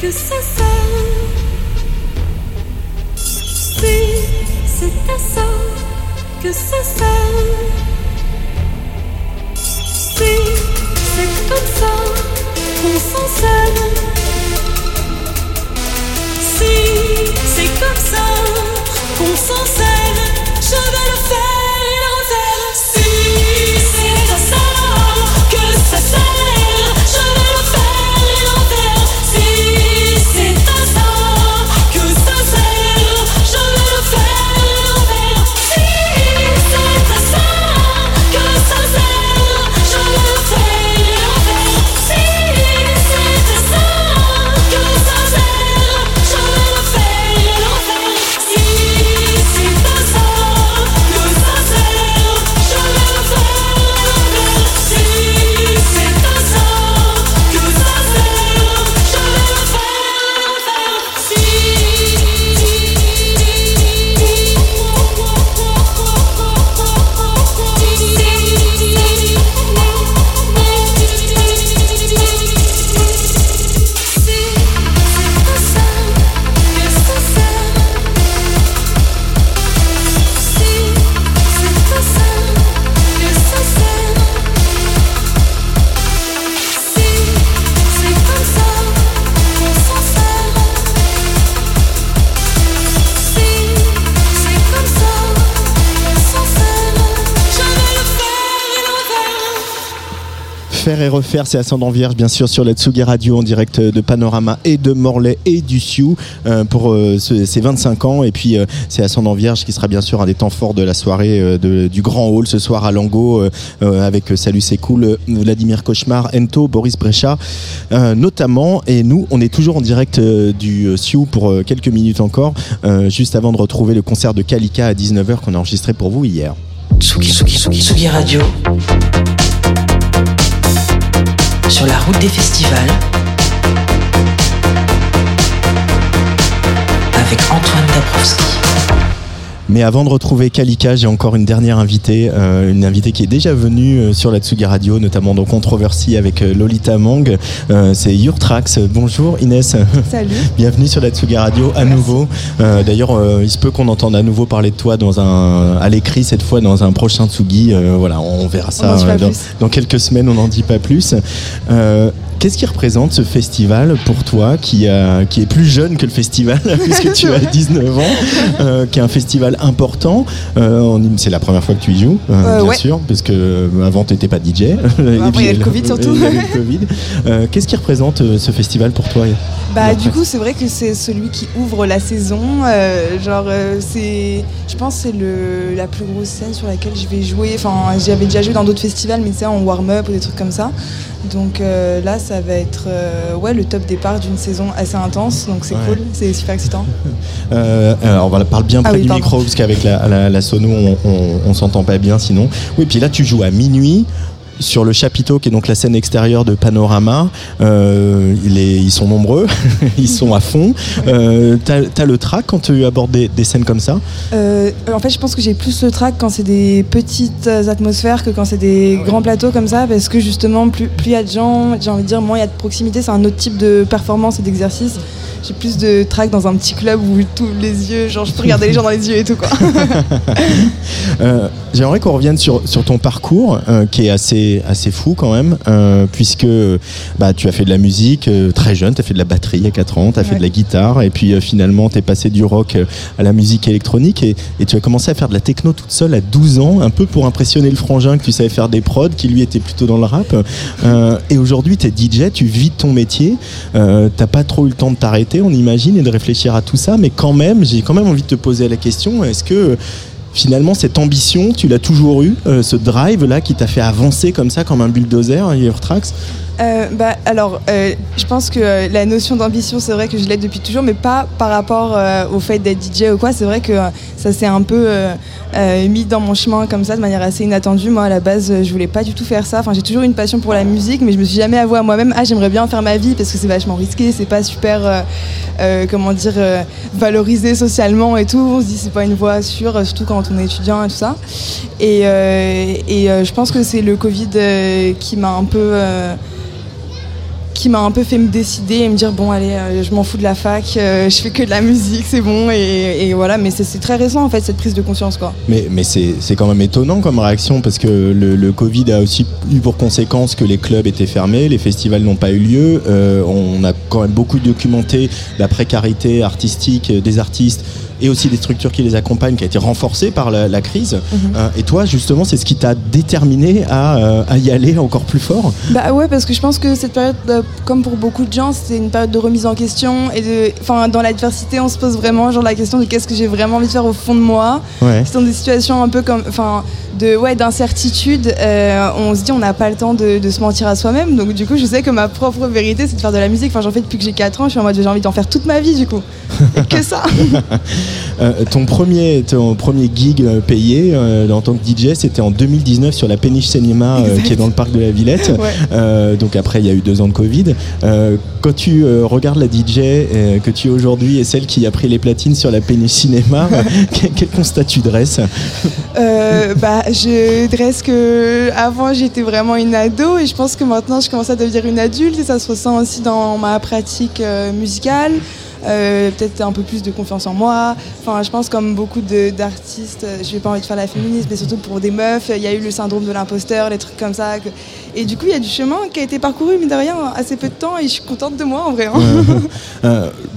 que ça sonne. Oui, c'est à ça que ça sonne. Oui, c'est comme ça qu'on s'enseigne. Si c'est comme ça qu'on s'en s'enseigne, je vais le faire. Et refaire, c'est Ascendant Vierge, bien sûr, sur la Tsugi Radio en direct de Panorama et de Morlaix et du Sioux euh, pour euh, ce- ces 25 ans. Et puis, euh, c'est Ascendant Vierge qui sera bien sûr un des temps forts de la soirée euh, du Grand Hall ce soir à Lango euh, euh, avec euh, Salut, c'est cool, euh, Vladimir Cauchemar, Ento, Boris Brecha, euh, notamment. Et nous, on est toujours en direct euh, du euh, Sioux pour euh, quelques minutes encore, euh, juste avant de retrouver le concert de Kalika à 19h qu'on a enregistré pour vous hier. Tsugi, Tsugi, Tsugi Radio. Sur la route des festivals. Avec Antoine Dabrowski. Mais avant de retrouver Kalika, j'ai encore une dernière invitée, euh, une invitée qui est déjà venue euh, sur la Tsugi Radio, notamment dans Controversy avec euh, Lolita Mang. Euh, c'est Yurtrax. Bonjour Inès. Salut. Bienvenue sur la Tsugi Radio à nouveau. Euh, D'ailleurs, euh, il se peut qu'on entende à nouveau parler de toi dans un, à l'écrit cette fois dans un prochain Tsugi. Euh, voilà, on verra ça euh, dans, dans quelques semaines. On n'en dit pas plus. Euh, Qu'est-ce qui représente ce festival pour toi, qui, a, qui est plus jeune que le festival, puisque tu as 19 ans, euh, qui est un festival important Euh, C'est la première fois que tu y joues, euh, Euh, bien ouais. sûr, parce que euh, avant tu n'étais pas DJ. Et Après, il y a le Covid, surtout. Euh, Qu'est-ce qui représente euh, ce festival pour toi? Bah du coup c'est vrai que c'est celui qui ouvre la saison. euh, genre euh, c'est, je pense que c'est le la plus grosse scène sur laquelle je vais jouer. Enfin j'avais déjà joué dans d'autres festivals mais c'est en warm-up ou des trucs comme ça. Donc euh, là ça va être ouais le top départ d'une saison assez intense. Donc c'est Ouais. cool, c'est super excitant. Alors on parle bien Ah près oui, du pardon. micro parce qu'avec la, la, la sono on, on, on s'entend pas bien sinon. Oui, puis là tu joues à minuit sur le chapiteau qui est donc la scène extérieure de Panorama. Euh, il est- ils sont nombreux, ils sont à fond. Euh, T'as as le track quand tu abordes des, des scènes comme ça? Euh, en fait, je pense que j'ai plus le track quand c'est des petites atmosphères que quand c'est des grands plateaux comme ça, parce que justement, plus il y a de gens, j'ai envie de dire, moins il y a de proximité, c'est un autre type de performance et d'exercice. J'ai plus de track dans un petit club où tous les yeux, genre je peux regarder les gens dans les yeux et tout quoi. Euh, J'aimerais qu'on revienne sur, sur ton parcours euh, qui est assez, assez fou quand même, euh, puisque bah, tu as fait de la musique euh, très jeune, tu as fait de la batterie à 4 ans, tu as fait de la guitare, et puis euh, finalement tu es passé du rock à la musique électronique, et, et tu as commencé à faire de la techno toute seule à 12 ans, un peu pour impressionner le frangin que tu savais faire des prods, qui lui était plutôt dans le rap. Et aujourd'hui tu es DJ, tu vis ton métier, t'as pas trop eu le temps de t'arrêter, on imagine, et de réfléchir à tout ça, mais quand même, j'ai quand même envie de te poser la question, est-ce que finalement cette ambition, tu l'as toujours eu, euh, ce drive là qui t'a fait avancer comme ça, comme un bulldozer, Trax Euh, bah, alors, euh, je pense que euh, la notion d'ambition, c'est vrai que je l'ai depuis toujours, mais pas par rapport au fait d'être DJ ou quoi. C'est vrai que ça s'est un peu mis dans mon chemin comme ça, de manière assez inattendue. Moi, à la base, je voulais pas du tout faire ça. Enfin, j'ai toujours une passion pour la musique, mais je me suis jamais avouée à moi-même, ah, j'aimerais bien faire ma vie parce que c'est vachement risqué, c'est pas super, comment dire, valorisé socialement et tout. On se dit, c'est pas une voie sûre, surtout quand on est étudiant et tout ça. Et, je pense que c'est le Covid qui m'a un peu. Qui m'a un peu fait me décider et me dire bon allez euh, je m'en fous de la fac euh, je fais que de la musique c'est bon et, voilà mais c'est très récent en fait cette prise de conscience quoi Mais, mais c'est quand même étonnant comme réaction parce que le, Covid a aussi eu pour conséquence que les clubs étaient fermés, les festivals n'ont pas eu lieu. Euh, on a quand même beaucoup documenté la précarité artistique des artistes et aussi des structures qui les accompagnent, qui a été renforcée par la, la crise. Mhm. Euh, et toi, justement, c'est ce qui t'a déterminé à, euh, à y aller encore plus fort? Bah ouais, parce que je pense que cette période, euh, comme pour beaucoup de gens, c'est une période de remise en question et de, dans l'adversité, on se pose vraiment genre la question de qu'est-ce que j'ai vraiment envie de faire au fond de moi. Ouais. C'est dans des situations un peu comme, enfin, de ouais, d'incertitude. euh, on se dit on n'a pas le temps de, de se mentir à soi-même. Donc du coup, je sais que ma propre vérité, c'est de faire de la musique. Enfin, j'en fais depuis que j'ai 4 ans. Je suis en mode j'ai envie d'en faire toute ma vie du coup. Et que ça. Euh, ton premier, ton premier gig euh, payé euh, en tant que DJ, c'était en 2019 sur la Péniche Cinéma qui est dans le parc de la Villette. Ouais. Donc après, il y a eu deux ans de Covid. Quand tu regardes la DJ que tu es aujourd'hui et celle qui a pris les platines sur la Péniche Cinéma, quel, quel constat tu dresses bah, je dresse que avant j'étais vraiment une ado et je pense que maintenant je commence à devenir une adulte et ça se ressent aussi dans ma pratique musicale. Euh, peut-être un peu plus de confiance en moi. Enfin, je pense comme beaucoup d'artistes, euh, je n'ai pas envie de faire la féministe, mais surtout pour des meufs, il y a eu le syndrome de l'imposteur, les trucs comme ça. que- Et du coup, il y a du chemin qui a été parcouru, mais de rien, assez peu de temps, et je suis contente de moi en vrai. hein.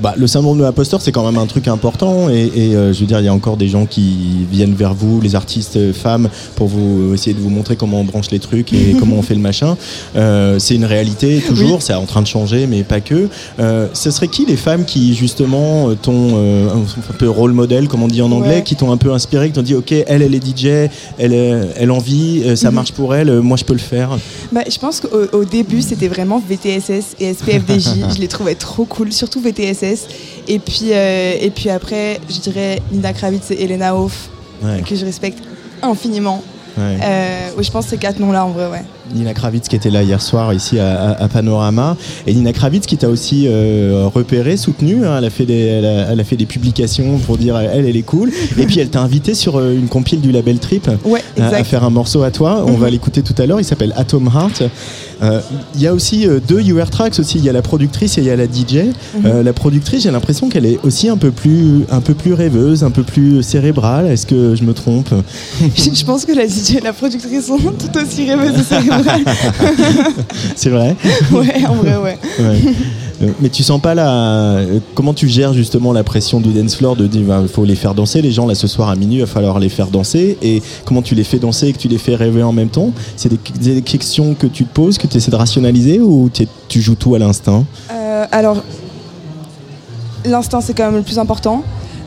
Euh, Bah, le syndrome de l'imposteur, c'est quand même un truc important. Et, et, euh, je veux dire, il y a encore des gens qui viennent vers vous, les artistes euh, femmes, pour vous essayer de vous montrer comment on branche les trucs et comment on fait le machin. Euh, c'est une réalité toujours, c'est en train de changer, mais pas que. Euh, ce serait qui les femmes qui justement euh, t'ont euh, un peu rôle modèle, comme on dit en anglais, Ouais. qui t'ont un peu inspiré, qui t'ont dit, ok, elle, elle est DJ, elle, euh, elle en vit, euh, ça Mhm. marche pour elle, euh, moi je peux le faire. Bah, je pense qu'au au début, c'était vraiment VTSS et SPFDJ. je les trouvais trop cool, surtout VTSS. Et puis, euh, et puis après, je dirais Nina Kravitz et Elena Hoff, Ouais. que je respecte infiniment. Ouais. Euh, je pense que ces quatre noms-là, en vrai, ouais. Nina Kravitz qui était là hier soir ici à, Panorama et Nina Kravitz qui t'a aussi euh, repéré, soutenu. hein. elle, a fait des, elle, a, elle a fait des publications pour dire elle, elle est cool. Et puis elle t'a invité sur euh, une compile du label Trip Ouais, à- faire un morceau à toi. On va l'écouter tout à l'heure. Il s'appelle Atom Heart. Euh, Il y a aussi euh, deux UR tracks aussi. Il y a la productrice et il y a la DJ. Euh, la productrice, j'ai l'impression qu'elle est aussi un peu plus, un peu plus rêveuse, un peu plus cérébrale. Est-ce que je me trompe? Je je pense que la DJ et la productrice sont tout aussi rêveuses et cérébrales. C'est vrai. ouais, en vrai, ouais. Ouais. Euh, Mais tu sens pas la. euh, Comment tu gères justement la pression du dance floor de dire il faut les faire danser les gens là ce soir à minuit il va falloir les faire danser et comment tu les fais danser et que tu les fais rêver en même temps? C'est des, des questions que tu te poses que tu essaies de rationaliser ou tu joues tout à l'instinct? Euh, alors, l'instinct, c'est quand même le plus important.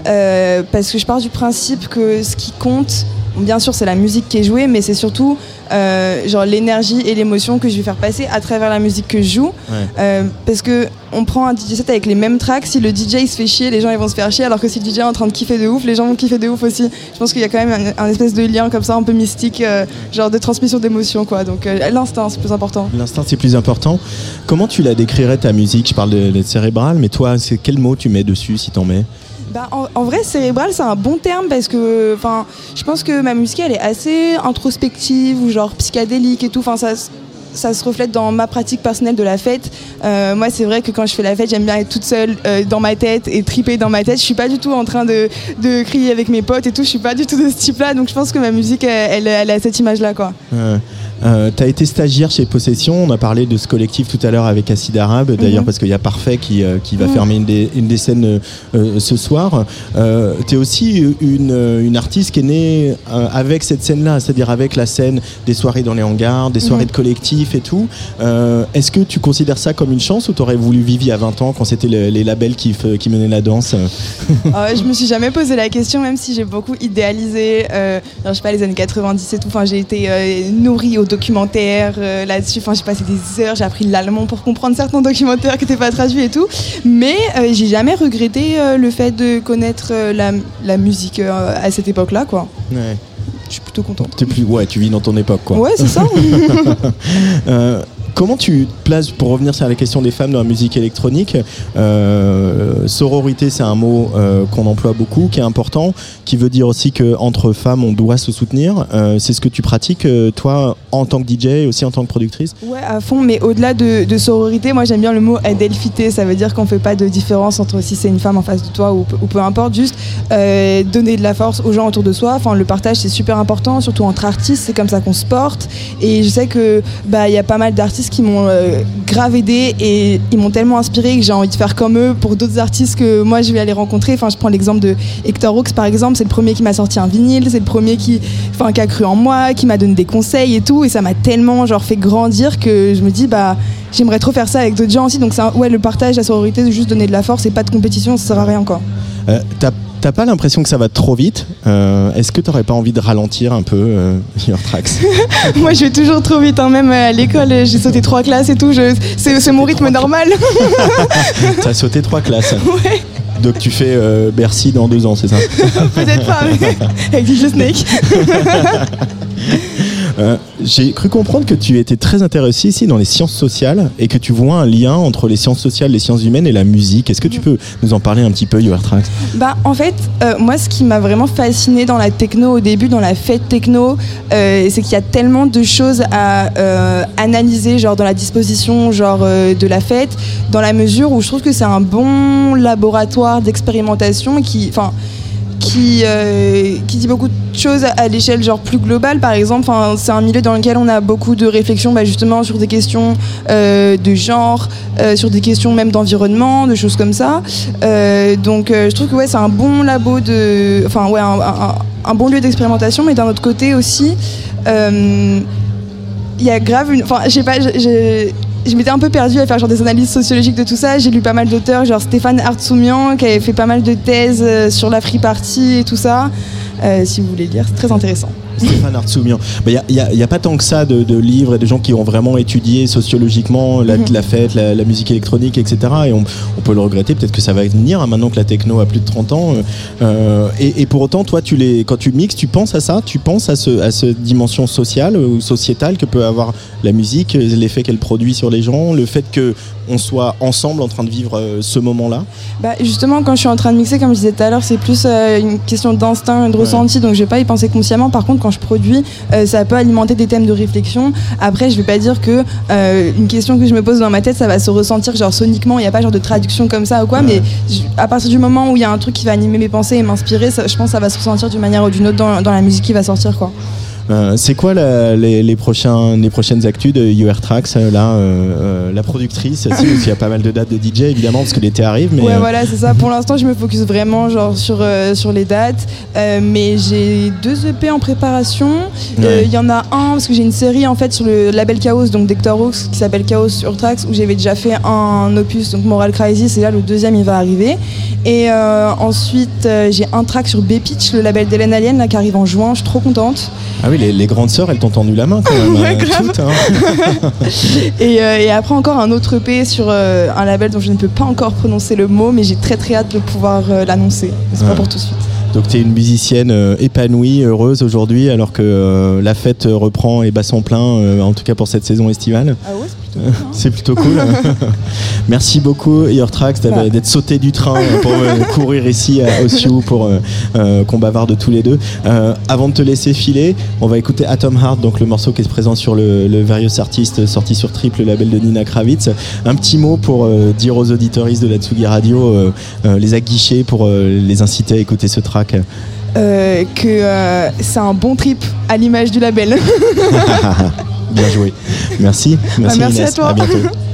euh, parce que je pars du principe que ce qui compte, bien sûr, c'est la musique qui est jouée, mais c'est surtout euh, genre l'énergie et l'émotion que je vais faire passer à travers la musique que je joue. Ouais. Euh, parce que on prend un DJ set avec les mêmes tracks. Si le DJ il se fait chier, les gens ils vont se faire chier. Alors que si le DJ est en train de kiffer de ouf, les gens vont kiffer de ouf aussi. Je pense qu'il y a quand même un, un espèce de lien comme ça, un peu mystique, euh, genre de transmission d'émotion, quoi. Donc l'instinct, c'est plus important. L'instinct c'est plus important. Comment tu la décrirais ta musique? Je parle de, de cérébral, mais toi c'est quel mot tu mets dessus si t'en mets? Bah, en, vrai, cérébral, c'est un bon terme parce que, je pense que ma musique, elle est assez introspective ou genre psychédélique et tout. Ça, ça se reflète dans ma pratique personnelle de la fête. Euh, moi, c'est vrai que quand je fais la fête, j'aime bien être toute seule euh, dans ma tête et triper dans ma tête. Je suis pas du tout en train de, de crier avec mes potes et tout. Je suis pas du tout de ce type-là. Donc, je pense que ma musique, elle, elle, a cette image-là, quoi. Euh, T'as été stagiaire chez Possession, on a parlé de ce collectif tout à l'heure avec Acide Arabe, d'ailleurs Mhm. parce qu'il y a Parfait qui, euh, qui va Mhm. fermer une des, une des scènes euh, euh, ce soir. Euh, T'es aussi une, une artiste qui est née avec cette scène-là, c'est-à-dire avec la scène des soirées dans les hangars, des soirées Mhm. de collectif et tout. Est-ce que tu considères ça comme une chance ou t'aurais voulu vivre il y a 20 ans quand c'était le- les labels qui, qui menaient la danse Euh, je me suis jamais posé la question, même si j'ai beaucoup idéalisé, genre, je sais pas, les années 90 et tout. Enfin, j'ai été nourrie aux documentaires euh, là-dessus. Enfin, j'ai passé des heures, j'ai appris l'allemand pour comprendre certains documentaires qui n'étaient pas traduits et tout. Mais euh, j'ai jamais regretté euh, le fait de connaître euh, la, la musique euh, à cette époque-là, quoi. Ouais. Je suis plutôt contente. T'es plus, ouais, tu vis dans ton époque, quoi. Ouais, c'est ça. Comment tu te places, pour revenir sur la question des femmes dans la musique électronique, euh, sororité, c'est un mot euh, qu'on emploie beaucoup, qui est important, qui veut dire aussi qu'entre femmes, on doit se soutenir. Euh, c'est ce que tu pratiques, toi, en tant que DJ et aussi en tant que productrice? Ouais, à fond, mais au-delà de, sororité, moi j'aime bien le mot adelphité. Ça veut dire qu'on fait pas de différence entre si c'est une femme en face de toi ou, peu- importe, juste donner de la force aux gens autour de soi. Enfin, le partage c'est super important, surtout entre artistes, c'est comme ça qu'on se porte. Et je sais que bah il y a pas mal d'artistes qui m'ont euh, grave aidé et ils m'ont tellement inspiré que j'ai envie de faire comme eux pour d'autres artistes que moi je vais aller rencontrer. Enfin, je prends l'exemple de Hector Rooks par exemple, c'est le premier qui m'a sorti un vinyle, c'est le premier qui, enfin, qui a cru en moi, qui m'a donné des conseils et tout, et ça m'a tellement genre fait grandir que je me dis bah j'aimerais trop faire ça avec d'autres gens aussi. Donc ça, ouais, le partage, la sororité, juste donner de la force et pas de compétition, ça sert à rien quoi. Euh, t'as pas l'impression que ça va trop vite Euh, Est-ce que t'aurais pas envie de ralentir un peu euh, Your Tracks moi je vais toujours trop vite, hein. même à l'école, j'ai sauté trois classes et tout, je- c'est mon rythme normal. T'as sauté trois classes. ouais, Donc tu fais euh, Bercy dans deux ans, c'est ça peut-être pas, mais avec DJ Snake. Euh, J'ai cru comprendre que tu étais très intéressé ici dans les sciences sociales et que tu vois un lien entre les sciences sociales, les sciences humaines et la musique. Est-ce que tu peux nous en parler un petit peu, Tracks Bah, en fait, euh, moi, ce qui m'a vraiment fasciné dans la techno au début, dans la fête techno, euh, c'est qu'il y a tellement de choses à analyser, genre dans la disposition, genre de la fête, dans la mesure où je trouve que c'est un bon laboratoire d'expérimentation qui, enfin, qui, euh, qui dit beaucoup de choses à, l'échelle genre plus globale. Par exemple, c'est un milieu dans lequel on a beaucoup de réflexions bah, justement sur des questions euh, de genre, euh, sur des questions même d'environnement, de choses comme ça. Donc je trouve que ouais, c'est un bon labo de, enfin ouais, un, bon lieu d'expérimentation, mais d'un autre côté aussi, il y a grave une, enfin je sais pas, je- m'étais un peu perdue à faire genre des analyses sociologiques de tout ça. J'ai lu pas mal d'auteurs, genre Stéphane Artsoumian, qui avait fait pas mal de thèses euh, sur la free party et tout ça. Euh, si vous voulez lire, c'est très intéressant. Stéphane Artsoumian. Il n'y a, y a pas tant que ça de, de livres et de gens qui ont vraiment étudié sociologiquement la, Mhm. la fête, la, la musique électronique, etc. Et on, on peut le regretter, peut-être que ça va venir hein, maintenant que la techno a plus de 30 ans. euh, euh, et, et pour autant, toi, tu les, quand tu mixes, tu penses à ça? Tu penses à, ce, à cette dimension sociale ou sociétale que peut avoir la musique, l'effet qu'elle produit sur les gens, le fait que on soit ensemble en train de vivre euh, ce moment-là Bah, justement, quand je suis en train de mixer, comme je disais tout à l'heure, c'est plus euh, une question d'instinct de ressenti, donc je vais pas y penser consciemment. Par contre, quand je produis, euh, ça peut alimenter des thèmes de réflexion. Après, je vais pas dire que une question que je me pose dans ma tête, ça va se ressentir genre soniquement. Il n'y a pas genre de traduction comme ça ou quoi, mais je- à partir du moment où il y a un truc qui va animer mes pensées et m'inspirer, je pense que ça va se ressentir d'une manière ou d'une autre dans, dans la musique qui va sortir, quoi. Euh, c'est quoi la- les, les prochains, les prochaines actus de UR Tracks euh, là, euh, la productrice, aussi, qu'il y a pas mal de dates de DJ évidemment parce que l'été arrive, mais ouais, voilà, c'est ça. Pour l'instant, je me focus vraiment genre sur, sur les dates. Mais j'ai deux EP en préparation. Il Ouais. y en a un, parce que j'ai une série en fait sur le label Chaos, donc d'Hector Hawks, qui s'appelle Chaos sur Tracks, où j'avais déjà fait un opus, donc Moral Crisis, et là le deuxième il va arriver. Et euh, ensuite, euh, j'ai un track sur B-Pitch, le label d'Hélène Alien, là, qui arrive en juin. Je suis trop contente. ah oui, les, les grandes sœurs, elles t'ont tendu la main quand même, Ouais, euh, grave. toutes, hein. Et, euh, et après encore un autre EP sur euh, un label dont je ne peux pas encore prononcer le mot, mais j'ai très très hâte de pouvoir euh, l'annoncer. C'est Ouais. pas pour tout de suite. Donc tu es une musicienne euh, épanouie, heureuse aujourd'hui, alors que euh, la fête reprend et bat son plein, euh, en tout cas pour cette saison estivale. Ah ouais, C'est plutôt cool. Merci beaucoup, Your Tracks, d'avoir- Ouais. d'être sauté du train euh, pour euh, courir ici à Ossiou pour euh, euh, qu'on bavarde tous les deux. Euh, avant de te laisser filer, on va écouter Atom Heart, donc le morceau qui est présent sur le, le Various Artists, sorti sur Triple, le label de Nina Kravitz. Un petit mot pour euh, dire aux auditoristes de la Tsugi Radio, euh, euh, les aguicher pour euh, les inciter à écouter ce track. Euh, que euh, c'est un bon trip à l'image du label. Bien joué. Merci. Merci, Bah, merci Inès. à toi. bientôt.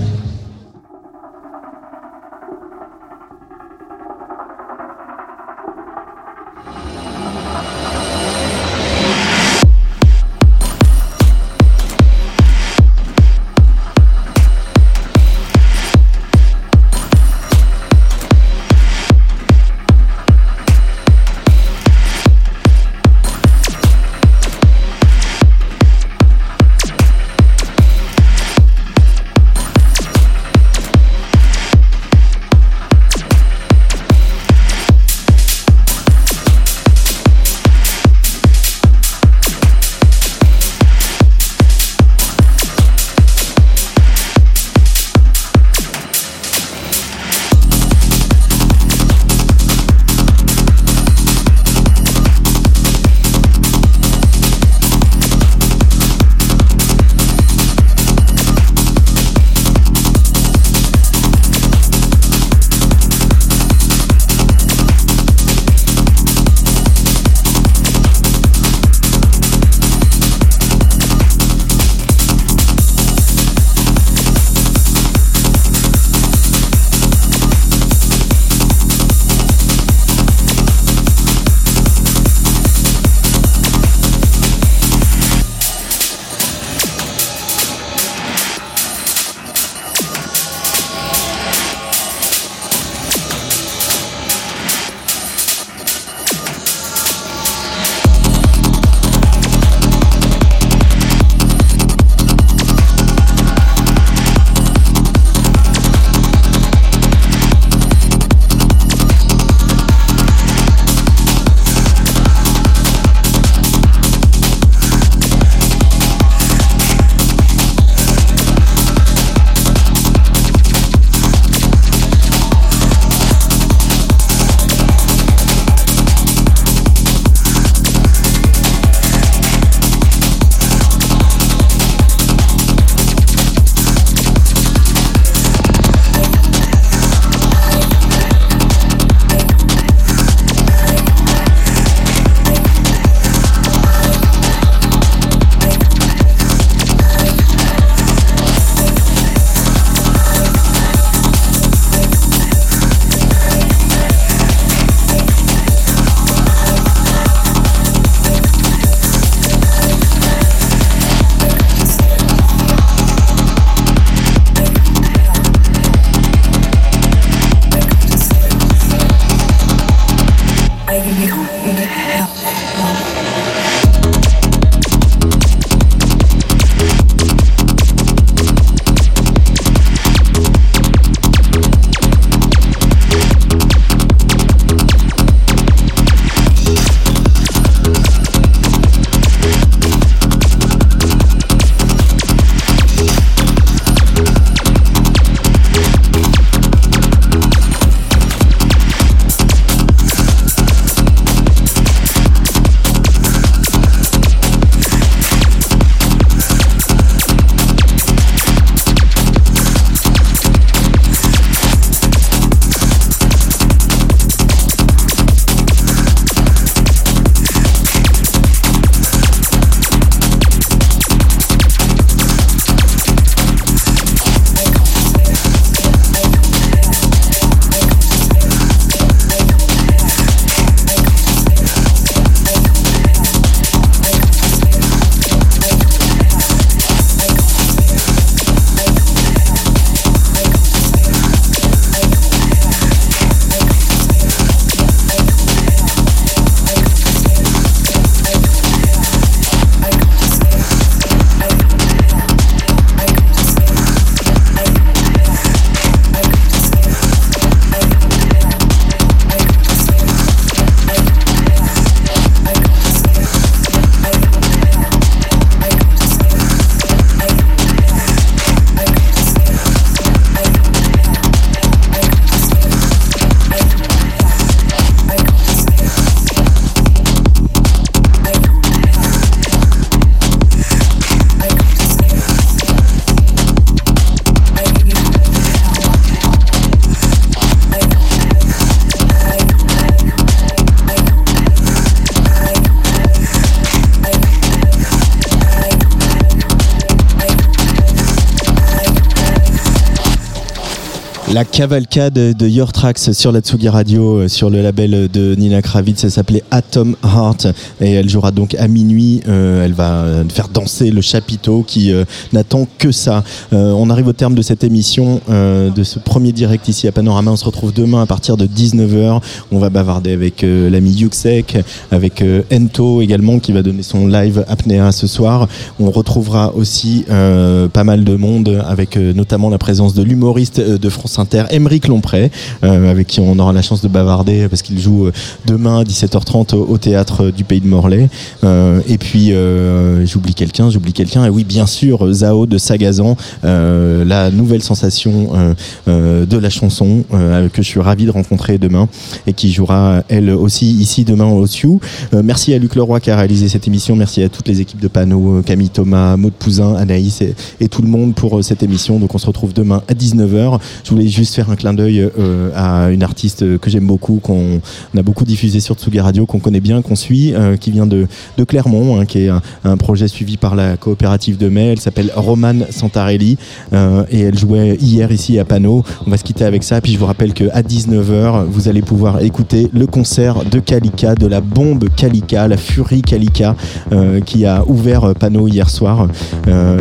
La cavalcade de Your Tracks sur la Tsugi Radio, euh, sur le label de Nina Kravitz, elle s'appelait Atom Heart et elle jouera donc à minuit. Euh, elle va euh, faire danser le chapiteau qui n'attend que ça. On arrive au terme de cette émission, de ce premier direct ici à Panorama. On se retrouve demain à partir de 19h. On va bavarder avec l'ami Yuxek, avec Ento également qui va donner son live apnéa ce soir. On retrouvera aussi pas mal de monde avec notamment la présence de l'humoriste de France Inter, Émeric Lompré, euh, avec qui on aura la chance de bavarder parce qu'il joue euh, demain à 17h30 au, au théâtre euh, du Pays de Morlaix. Euh, et puis euh, j'oublie quelqu'un, j'oublie quelqu'un. Et oui, bien sûr, euh, Zao de Sagazan, euh, la nouvelle sensation euh, euh, de la chanson euh, que je suis ravi de rencontrer demain et qui jouera elle aussi ici demain au Sioux. Euh, merci à Luc Leroy qui a réalisé cette émission. Merci à toutes les équipes de panneaux, euh, Camille Thomas, Maud Pouzin, Anaïs et, et tout le monde pour euh, cette émission. Donc on se retrouve demain à 19h. Je voulais juste faire un clin d'œil euh, à une artiste que j'aime beaucoup, qu'on a beaucoup diffusé sur Tsugi Radio, qu'on connaît bien, qu'on suit, euh, qui vient de, de Clermont, hein, qui est un, projet suivi par la coopérative de mai. Elle s'appelle Romane Santarelli euh, et elle jouait hier ici à Pano. On va se quitter avec ça. Puis je vous rappelle qu'à 19h, vous allez pouvoir écouter le concert de Kalika, de la bombe Kalika, la furie Kalika, euh, qui a ouvert Pano hier soir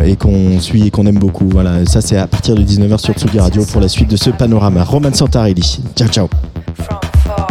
et qu'on suit et qu'on aime beaucoup. Voilà, ça c'est à partir de 19h sur Tsugi Radio pour la suite de ce panorama. Roman Santarelli. Ciao, ciao.